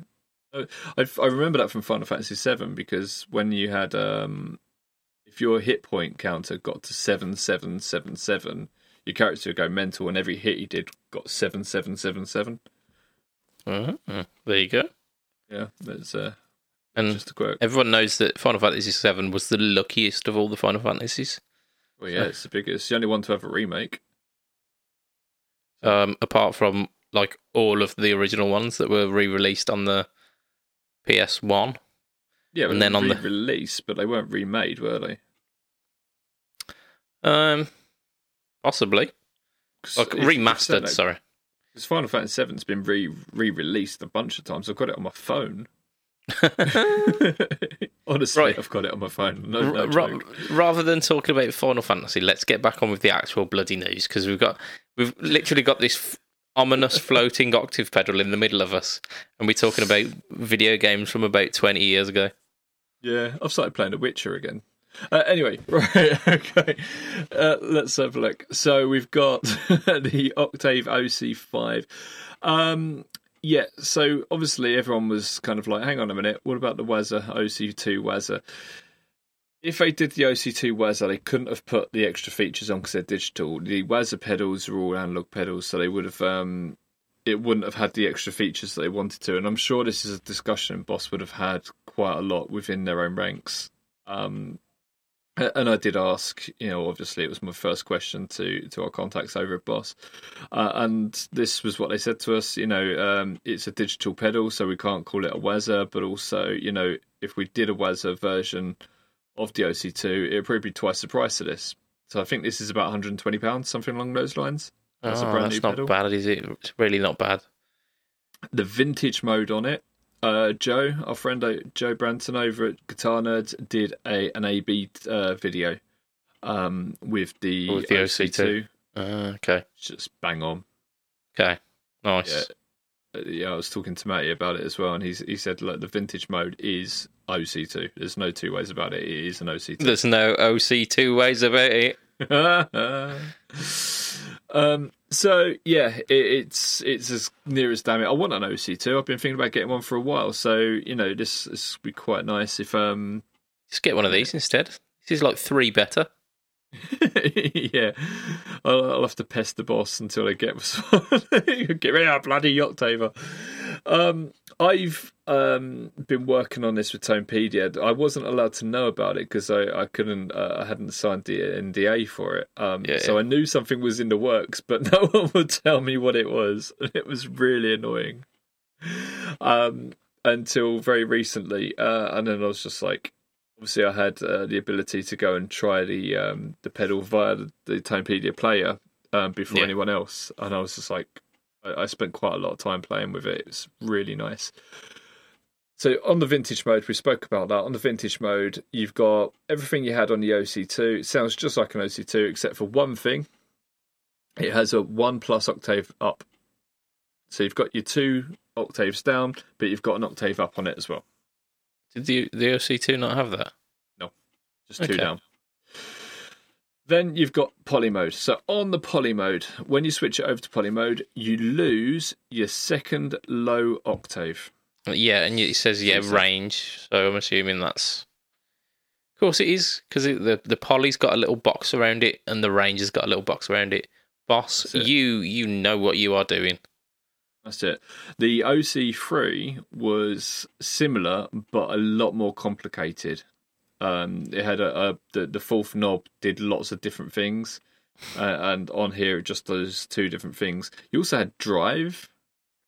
Uh, I, I remember that from Final Fantasy VII because when you had, um, if your hit point counter got to seven seven seven seven, your character would go mental, and every hit he did got seven seven seven seven. uh-huh, uh, there you go. Yeah, that's uh, And just a quirk. everyone knows that Final Fantasy VII was the luckiest of all the Final Fantasies, Well, yeah, it's the biggest. The only one to have a remake. Um, apart from like all of the original ones that were re-released on the PS One. Yeah, And then on the- release, but they weren't remade, were they? Um, possibly. like if remastered. Sorry. Because Final Fantasy VII's been re re released a bunch of times. I've got it on my phone. <laughs> Honestly, Right. I've got it on my phone. No, no Ra- rather than talking about Final Fantasy, let's get back on with the actual bloody news because we've got we've literally got this f- ominous floating octave pedal in the middle of us, and we're talking about video games from about twenty years ago. Yeah, I've started playing The Witcher again. Uh, anyway, <laughs> right, okay. Uh, let's have a look. So we've got <laughs> the Octave OC5. Um, yeah, so obviously everyone was kind of like, hang on a minute, what about the Waza OC2 Waza? If they did the OC2 Waza, they couldn't have put the extra features on because they're digital. The Waza pedals are all analog pedals, so they would have um, it wouldn't have had the extra features that they wanted to. And I'm sure this is a discussion Boss would have had quite a lot within their own ranks. Um, and I did ask, you know, obviously it was my first question to to our contacts over at Boss, uh, and this was what they said to us. You know, um, it's a digital pedal, so we can't call it a Waza, but also, you know, if we did a Waza version of the OC2, it would probably be twice the price of this. So I think this is about 120 pounds, something along those lines. That's, oh, that's not pedal. bad, is it? It's really not bad. The vintage mode on it uh, Joe, our friend uh, Joe Branton over at Guitar Nerds, did a an A/B uh, video um, with the, with the OC2. Uh, okay, just bang on. Okay, nice. Yeah. Uh, yeah, I was talking to Matty about it as well, and he's he said like the vintage mode is OC2. There's no two ways about it. It is an OC2. There's no OC two ways about it. <laughs> um, so yeah, it, it's it's as near as damn it. I want an OC2. I've been thinking about getting one for a while. So you know, this this would be quite nice if um, just get one of these instead. This is like three better. <laughs> yeah, I'll, I'll, have to pest the boss until I get one. <laughs> get rid of bloody Octaver. Um, I've um, been working on this with Tonepedia. I wasn't allowed to know about it because I, I couldn't, uh, I hadn't signed the NDA for it. Um, yeah, so yeah. I knew something was in the works, <laughs> but no one would tell me what it was. And <laughs> it was really annoying. Um, until very recently, uh, and then I was just like, obviously, I had uh, the ability to go and try the um, the pedal via the, the Tonepedia player um, before yeah. anyone else, and I was just like, I, I spent quite a lot of time playing with it. It's really nice. So on the vintage mode, we spoke about that. On the vintage mode, you've got everything you had on the OC2. It sounds just like an OC2, except for one thing. It has a one plus octave up. So you've got your two octaves down, but you've got an octave up on it as well. Did the the OC2 not have that? No, just two okay. down. Then you've got poly mode. So on the poly mode, when you switch it over to poly mode, you lose your second low octave. Yeah, and it says yeah range. So I'm assuming that's. Of course, it is because the the poly's got a little box around it, and the range has got a little box around it. Boss, it. you you know what you are doing. That's it. The OC3 was similar, but a lot more complicated. Um, it had a, a the, the fourth knob did lots of different things, uh, and on here it just does two different things. You also had drive.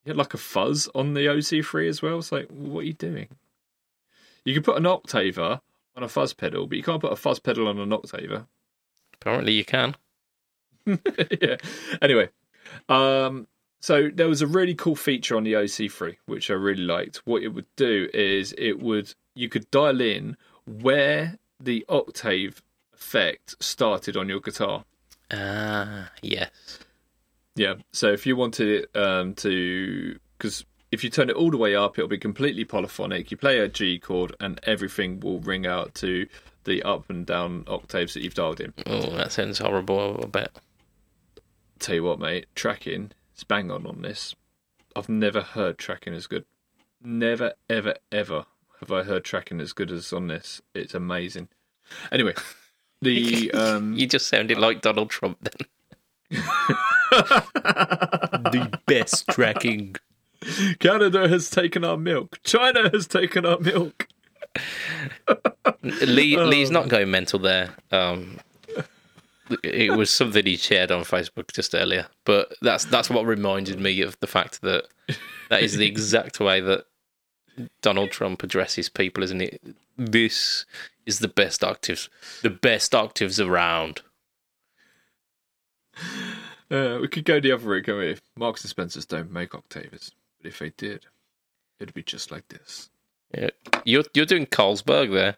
You had like a fuzz on the OC3 as well. It's like, what are you doing? You could put an octaver on a fuzz pedal, but you can't put a fuzz pedal on an octaver. Apparently, you can. <laughs> yeah. Anyway, um, so there was a really cool feature on the OC3 which I really liked. What it would do is it would you could dial in where the octave effect started on your guitar. Ah, uh, yes. Yeah. So if you wanted it um, to, because if you turn it all the way up, it'll be completely polyphonic. You play a G chord, and everything will ring out to the up and down octaves that you've dialed in. Oh, that sounds horrible. I bet. Tell you what, mate. Tracking is bang on on this. I've never heard tracking as good. Never, ever, ever have I heard tracking as good as on this. It's amazing. Anyway, <laughs> the um, <laughs> you just sounded like Donald Trump then. <laughs> the best tracking. Canada has taken our milk. China has taken our milk. Lee Lee's not going mental there. Um, it was something he shared on Facebook just earlier, but that's that's what reminded me of the fact that that is the exact way that Donald Trump addresses people, isn't it? This is the best octaves, the best octaves around. Uh, we could go the other route, can we? Marks and Spencers don't make octaves, but if they did, it'd be just like this. Yeah, you're you're doing Carlsberg there.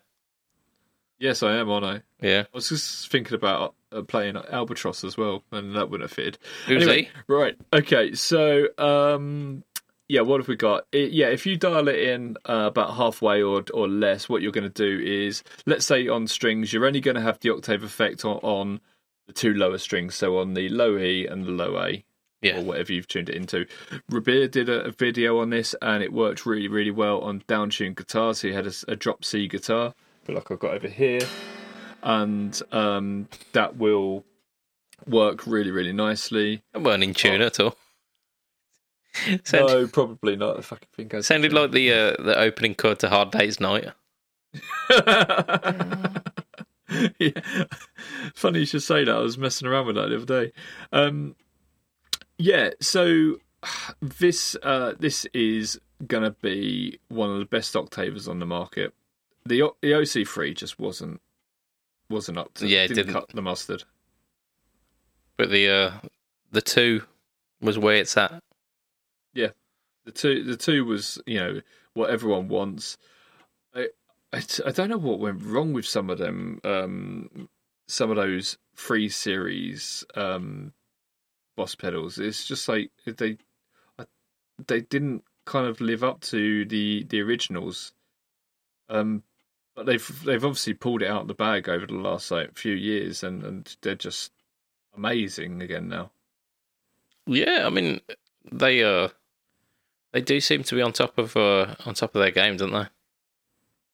Yes, I am, aren't I? Yeah. I was just thinking about uh, playing Albatross as well, and that wouldn't have fitted. Who's Anyway, right. Okay. So, um, yeah, what have we got? It, yeah, if you dial it in uh, about halfway or or less, what you're going to do is, let's say on strings, you're only going to have the octave effect on, on the two lower strings, so on the low E and the low A. Yeah. Or whatever you've tuned it into. Rabir did a, a video on this and it worked really, really well on downtuned guitars. He had a drop C guitar, but like I've got over here. And um, that will work really, really nicely. I weren't in tune at all. <laughs> Sound, No, probably not. I fucking think I Sounded like the uh, the opening chord to Hard Day's Night. <laughs> yeah. Funny you should say that. I was messing around with that the other day. Um, yeah, so <sighs> this uh, this is gonna be one of the best octavers on the market. The O- the OC three just wasn't wasn't up to Yeah, it didn't, didn't. cut the mustard. But the uh, the two was where it's at. The two the two was you know what everyone wants. I I, I don't know what went wrong with some of them. Um, some of those free series um, boss pedals. It's just like they they didn't kind of live up to the the originals. Um, but they've they've obviously pulled it out of the bag over the last like few years, and and they're just amazing again now. Yeah, I mean they uh they do seem to be on top of uh on top of their game, don't they?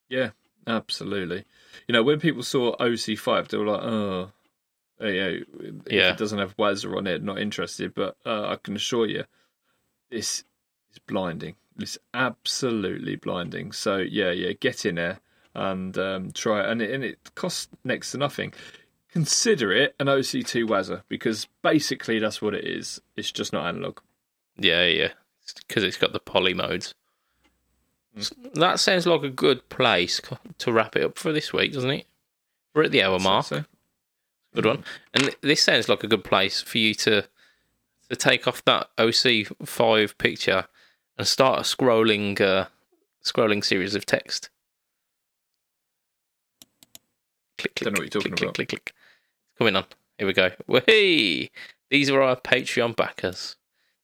Yeah, absolutely. You know, when people saw OC5, they were like, "Oh, you know, if Yeah. it doesn't have Waza on it, not interested." But uh, I can assure you, this is blinding. It's absolutely blinding. So yeah, yeah, get in there and um, try it, and it, and it costs next to nothing. Consider it an OC2 Waza because basically that's what it is. It's just not analog. Yeah, yeah, because it's got the poly modes. That sounds like a good place <laughs> to wrap it up for this week, doesn't it? We're at the hour mark. So, Good one. And this sounds like a good place for you to to take off that OC five picture and start a scrolling uh, scrolling series of text. Click, click, Don't know what you're click, talking click, about. click, click. It's coming on. Here we go. Hey, these are our Patreon backers.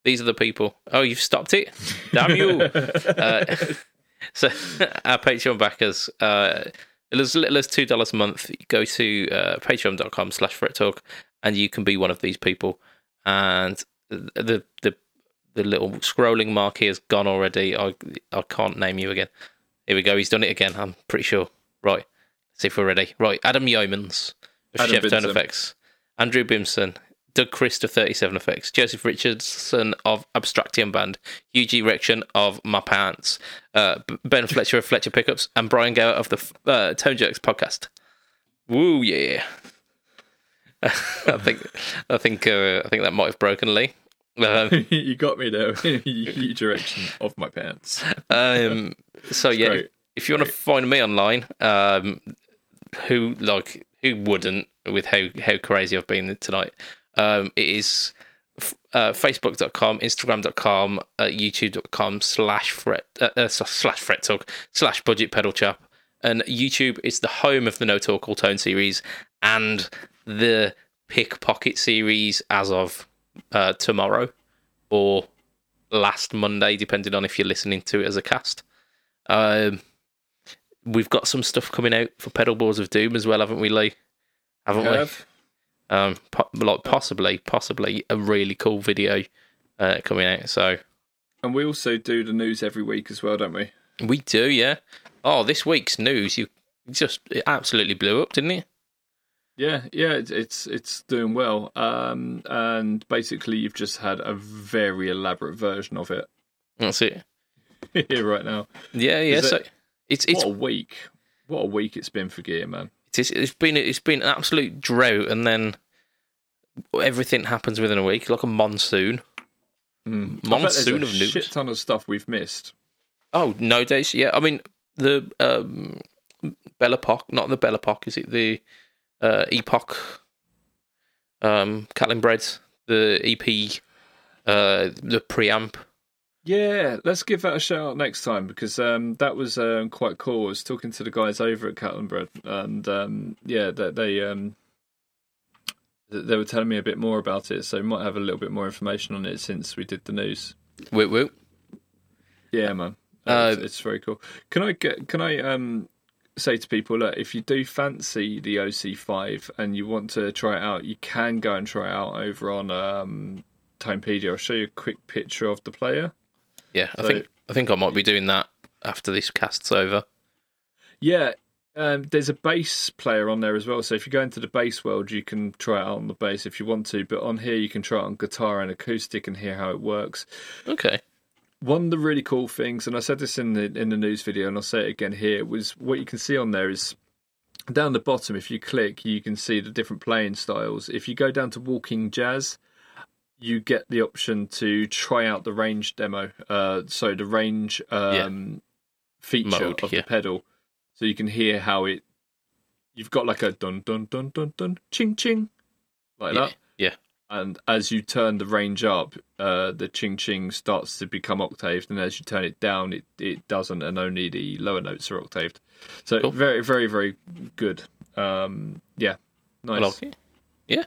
These are the people. Oh, you've stopped it. Damn you. <laughs> Uh, <laughs> so <laughs> our Patreon backers, uh, as little as two dollars a month, go to uh, patreon.com slash fret talk and you can be one of these people. And the the the little scrolling mark here has gone already. I I can't name you again. Here we go. He's done it again. I'm pretty sure. Right. Let's see if we're ready. Right. Adam Yeomans Adam Chef Tone Effects. Andrew Bimson. Doug Christ of 37 Effects, Joseph Richardson of Abstraction Band, Hugh G. Rection of My Pants, uh, Ben Fletcher of Fletcher Pickups, and Brian Gower of the uh, Tone Jerks podcast. Woo, yeah. <laughs> I think, I think, uh, I think that might have broken Lee. Um, <laughs> you got me there. <laughs> you direction of my pants. um, so yeah, great. if you want to find me online, um, who like who wouldn't with how how crazy I've been tonight? Um, it is uh, facebook.com, instagram.com, uh, youtube.com slash fret uh, uh, slash fret talk slash budget pedal chap. And YouTube is the home of the No Talk All Tone series and the Pickpocket series as of uh, tomorrow or last Monday, depending on if you're listening to it as a cast. Um, we've got some stuff coming out for Pedal Boards of Doom as well, haven't we, Lee? Haven't we? Um, po- like possibly, possibly a really cool video uh, coming out. So And we also do the news every week as well, don't we? we do, yeah. Oh, this week's news, you just it absolutely blew up, didn't it? Yeah, yeah, it's it's, it's doing well. Um, and basically, you've just had a very elaborate version of it That's it. <laughs> here right now. Yeah, yeah. Is So it- it's it's what a week! What a week it's been for Gear, man. It's it's been it's been an absolute drought, and then everything happens within a week, like a monsoon. Mm. I bet there's Monsoon of news. Shit ton of stuff we've missed. Oh no, days. Yeah, I mean the um, Belle Epoque, not the Belle Epoque. Is it the uh, Epoch? Um, Catalinbread's, the EP, uh, the preamp. Yeah, let's give that a shout out next time because um, that was um, quite cool. I was talking to the guys over at Catalinbread, and um, yeah, they, they um, They were telling me a bit more about it, so we might have a little bit more information on it since we did the news. Woo woo. Yeah, man. Uh, it's, it's very cool. Can I get? Can I um say to people, look, if you do fancy the OC5 and you want to try it out, you can go and try it out over on um, Tonepedia. I'll show you a quick picture of the player. Yeah, I think I think I might be doing that after this cast's over. Yeah, um, there's a bass player on there as well. So if you go into the bass world, you can try it out on the bass if you want to. But on here, you can try it on guitar and acoustic and hear how it works. Okay. One of the really cool things, and I said this in the in the news video, and I'll say it again here, was what you can see on there is down the bottom. If you click, you can see the different playing styles. If you go down to Walking Jazz, you get the option to try out the range demo. Uh, so the range um, feature Mode, of yeah. the pedal, so you can hear how it. You've got like a dun dun dun dun dun ching ching, like Yeah. that Yeah. and as you turn the range up, uh, the ching ching starts to become octaved, and as you turn it down, it, it doesn't, and only the lower notes are octaved. So Cool. very, very, very good. Um, yeah, nice. Like it. Yeah.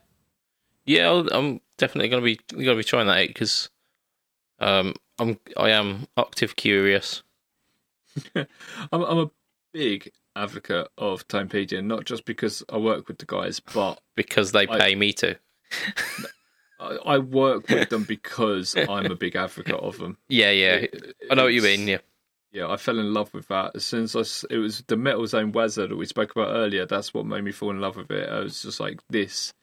Yeah, I'll, I'm definitely gonna be gonna be trying that out because um I'm I am active curious. <laughs> I'm, I'm a big advocate of Tonepedia, not just because I work with the guys, but because they I- pay me to. <laughs> I, I work with them <laughs> because I'm a big advocate of them. Yeah, yeah. It- I know what you mean. Yeah, Yeah, I fell in love with that as soon as I. It was the Metal Zone Waza that we spoke about earlier. That's what made me fall in love with it. I was just like, this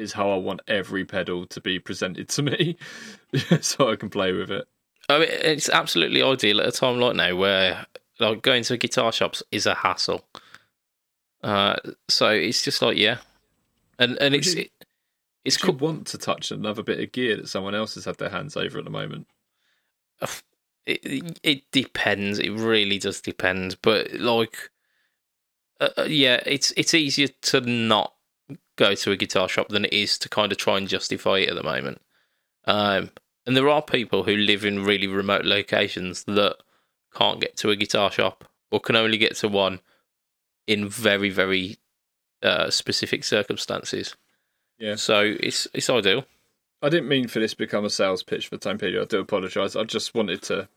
is how I want every pedal to be presented to me, <laughs> so I can play with it. I mean, it's absolutely ideal at a time like now where like going to guitar shops is a hassle. Uh, so it's just like yeah, and and it's you- it, it's cool. want to touch another bit of gear that someone else has had their hands over at the moment? <sighs> It, it depends. It really does depend. But like, uh, uh, yeah, it's it's easier to not go to a guitar shop than it is to kind of try and justify it at the moment. Um, and there are people who live in really remote locations that can't get to a guitar shop or can only get to one in very very uh, specific circumstances. Yeah. So it's it's ideal. I didn't mean for this to become a sales pitch for Tonepedia. I do apologise. I just wanted to,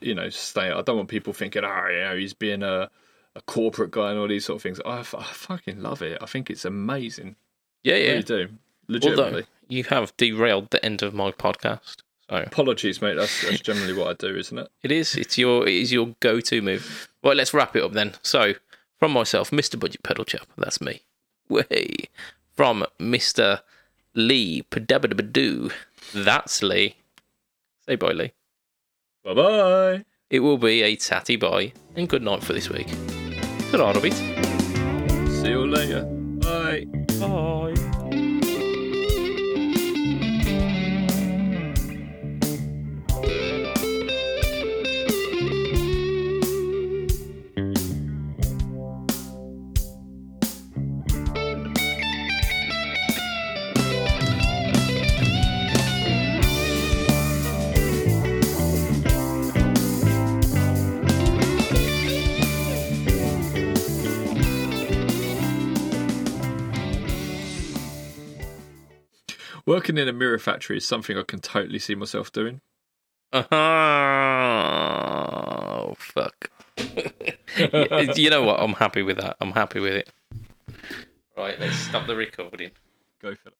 you know, stay. I don't want people thinking, oh, you know, he's being a, a corporate guy and all these sort of things. I, f- I fucking love it. I think it's amazing. Yeah, yeah. really do. Legitimately. Although you have derailed the end of my podcast. So Apologies, mate. That's, that's generally what I do, isn't it? it is. It's your it is your go to move. Right, let's wrap it up then. So from myself, Mr. Budget Pedal Chap, that's me. Way. From Mr. Lee Padabadabadoo, that's Lee. Say bye, Lee. Bye bye. It will be a tatty bye and good night for this week. Good night, bit. See you later. Bye. Bye. Working in a mirror factory is something I can totally see myself doing. Oh, fuck. <laughs> you know what? I'm happy with that. I'm happy with it. Right, let's stop the recording. Go for it.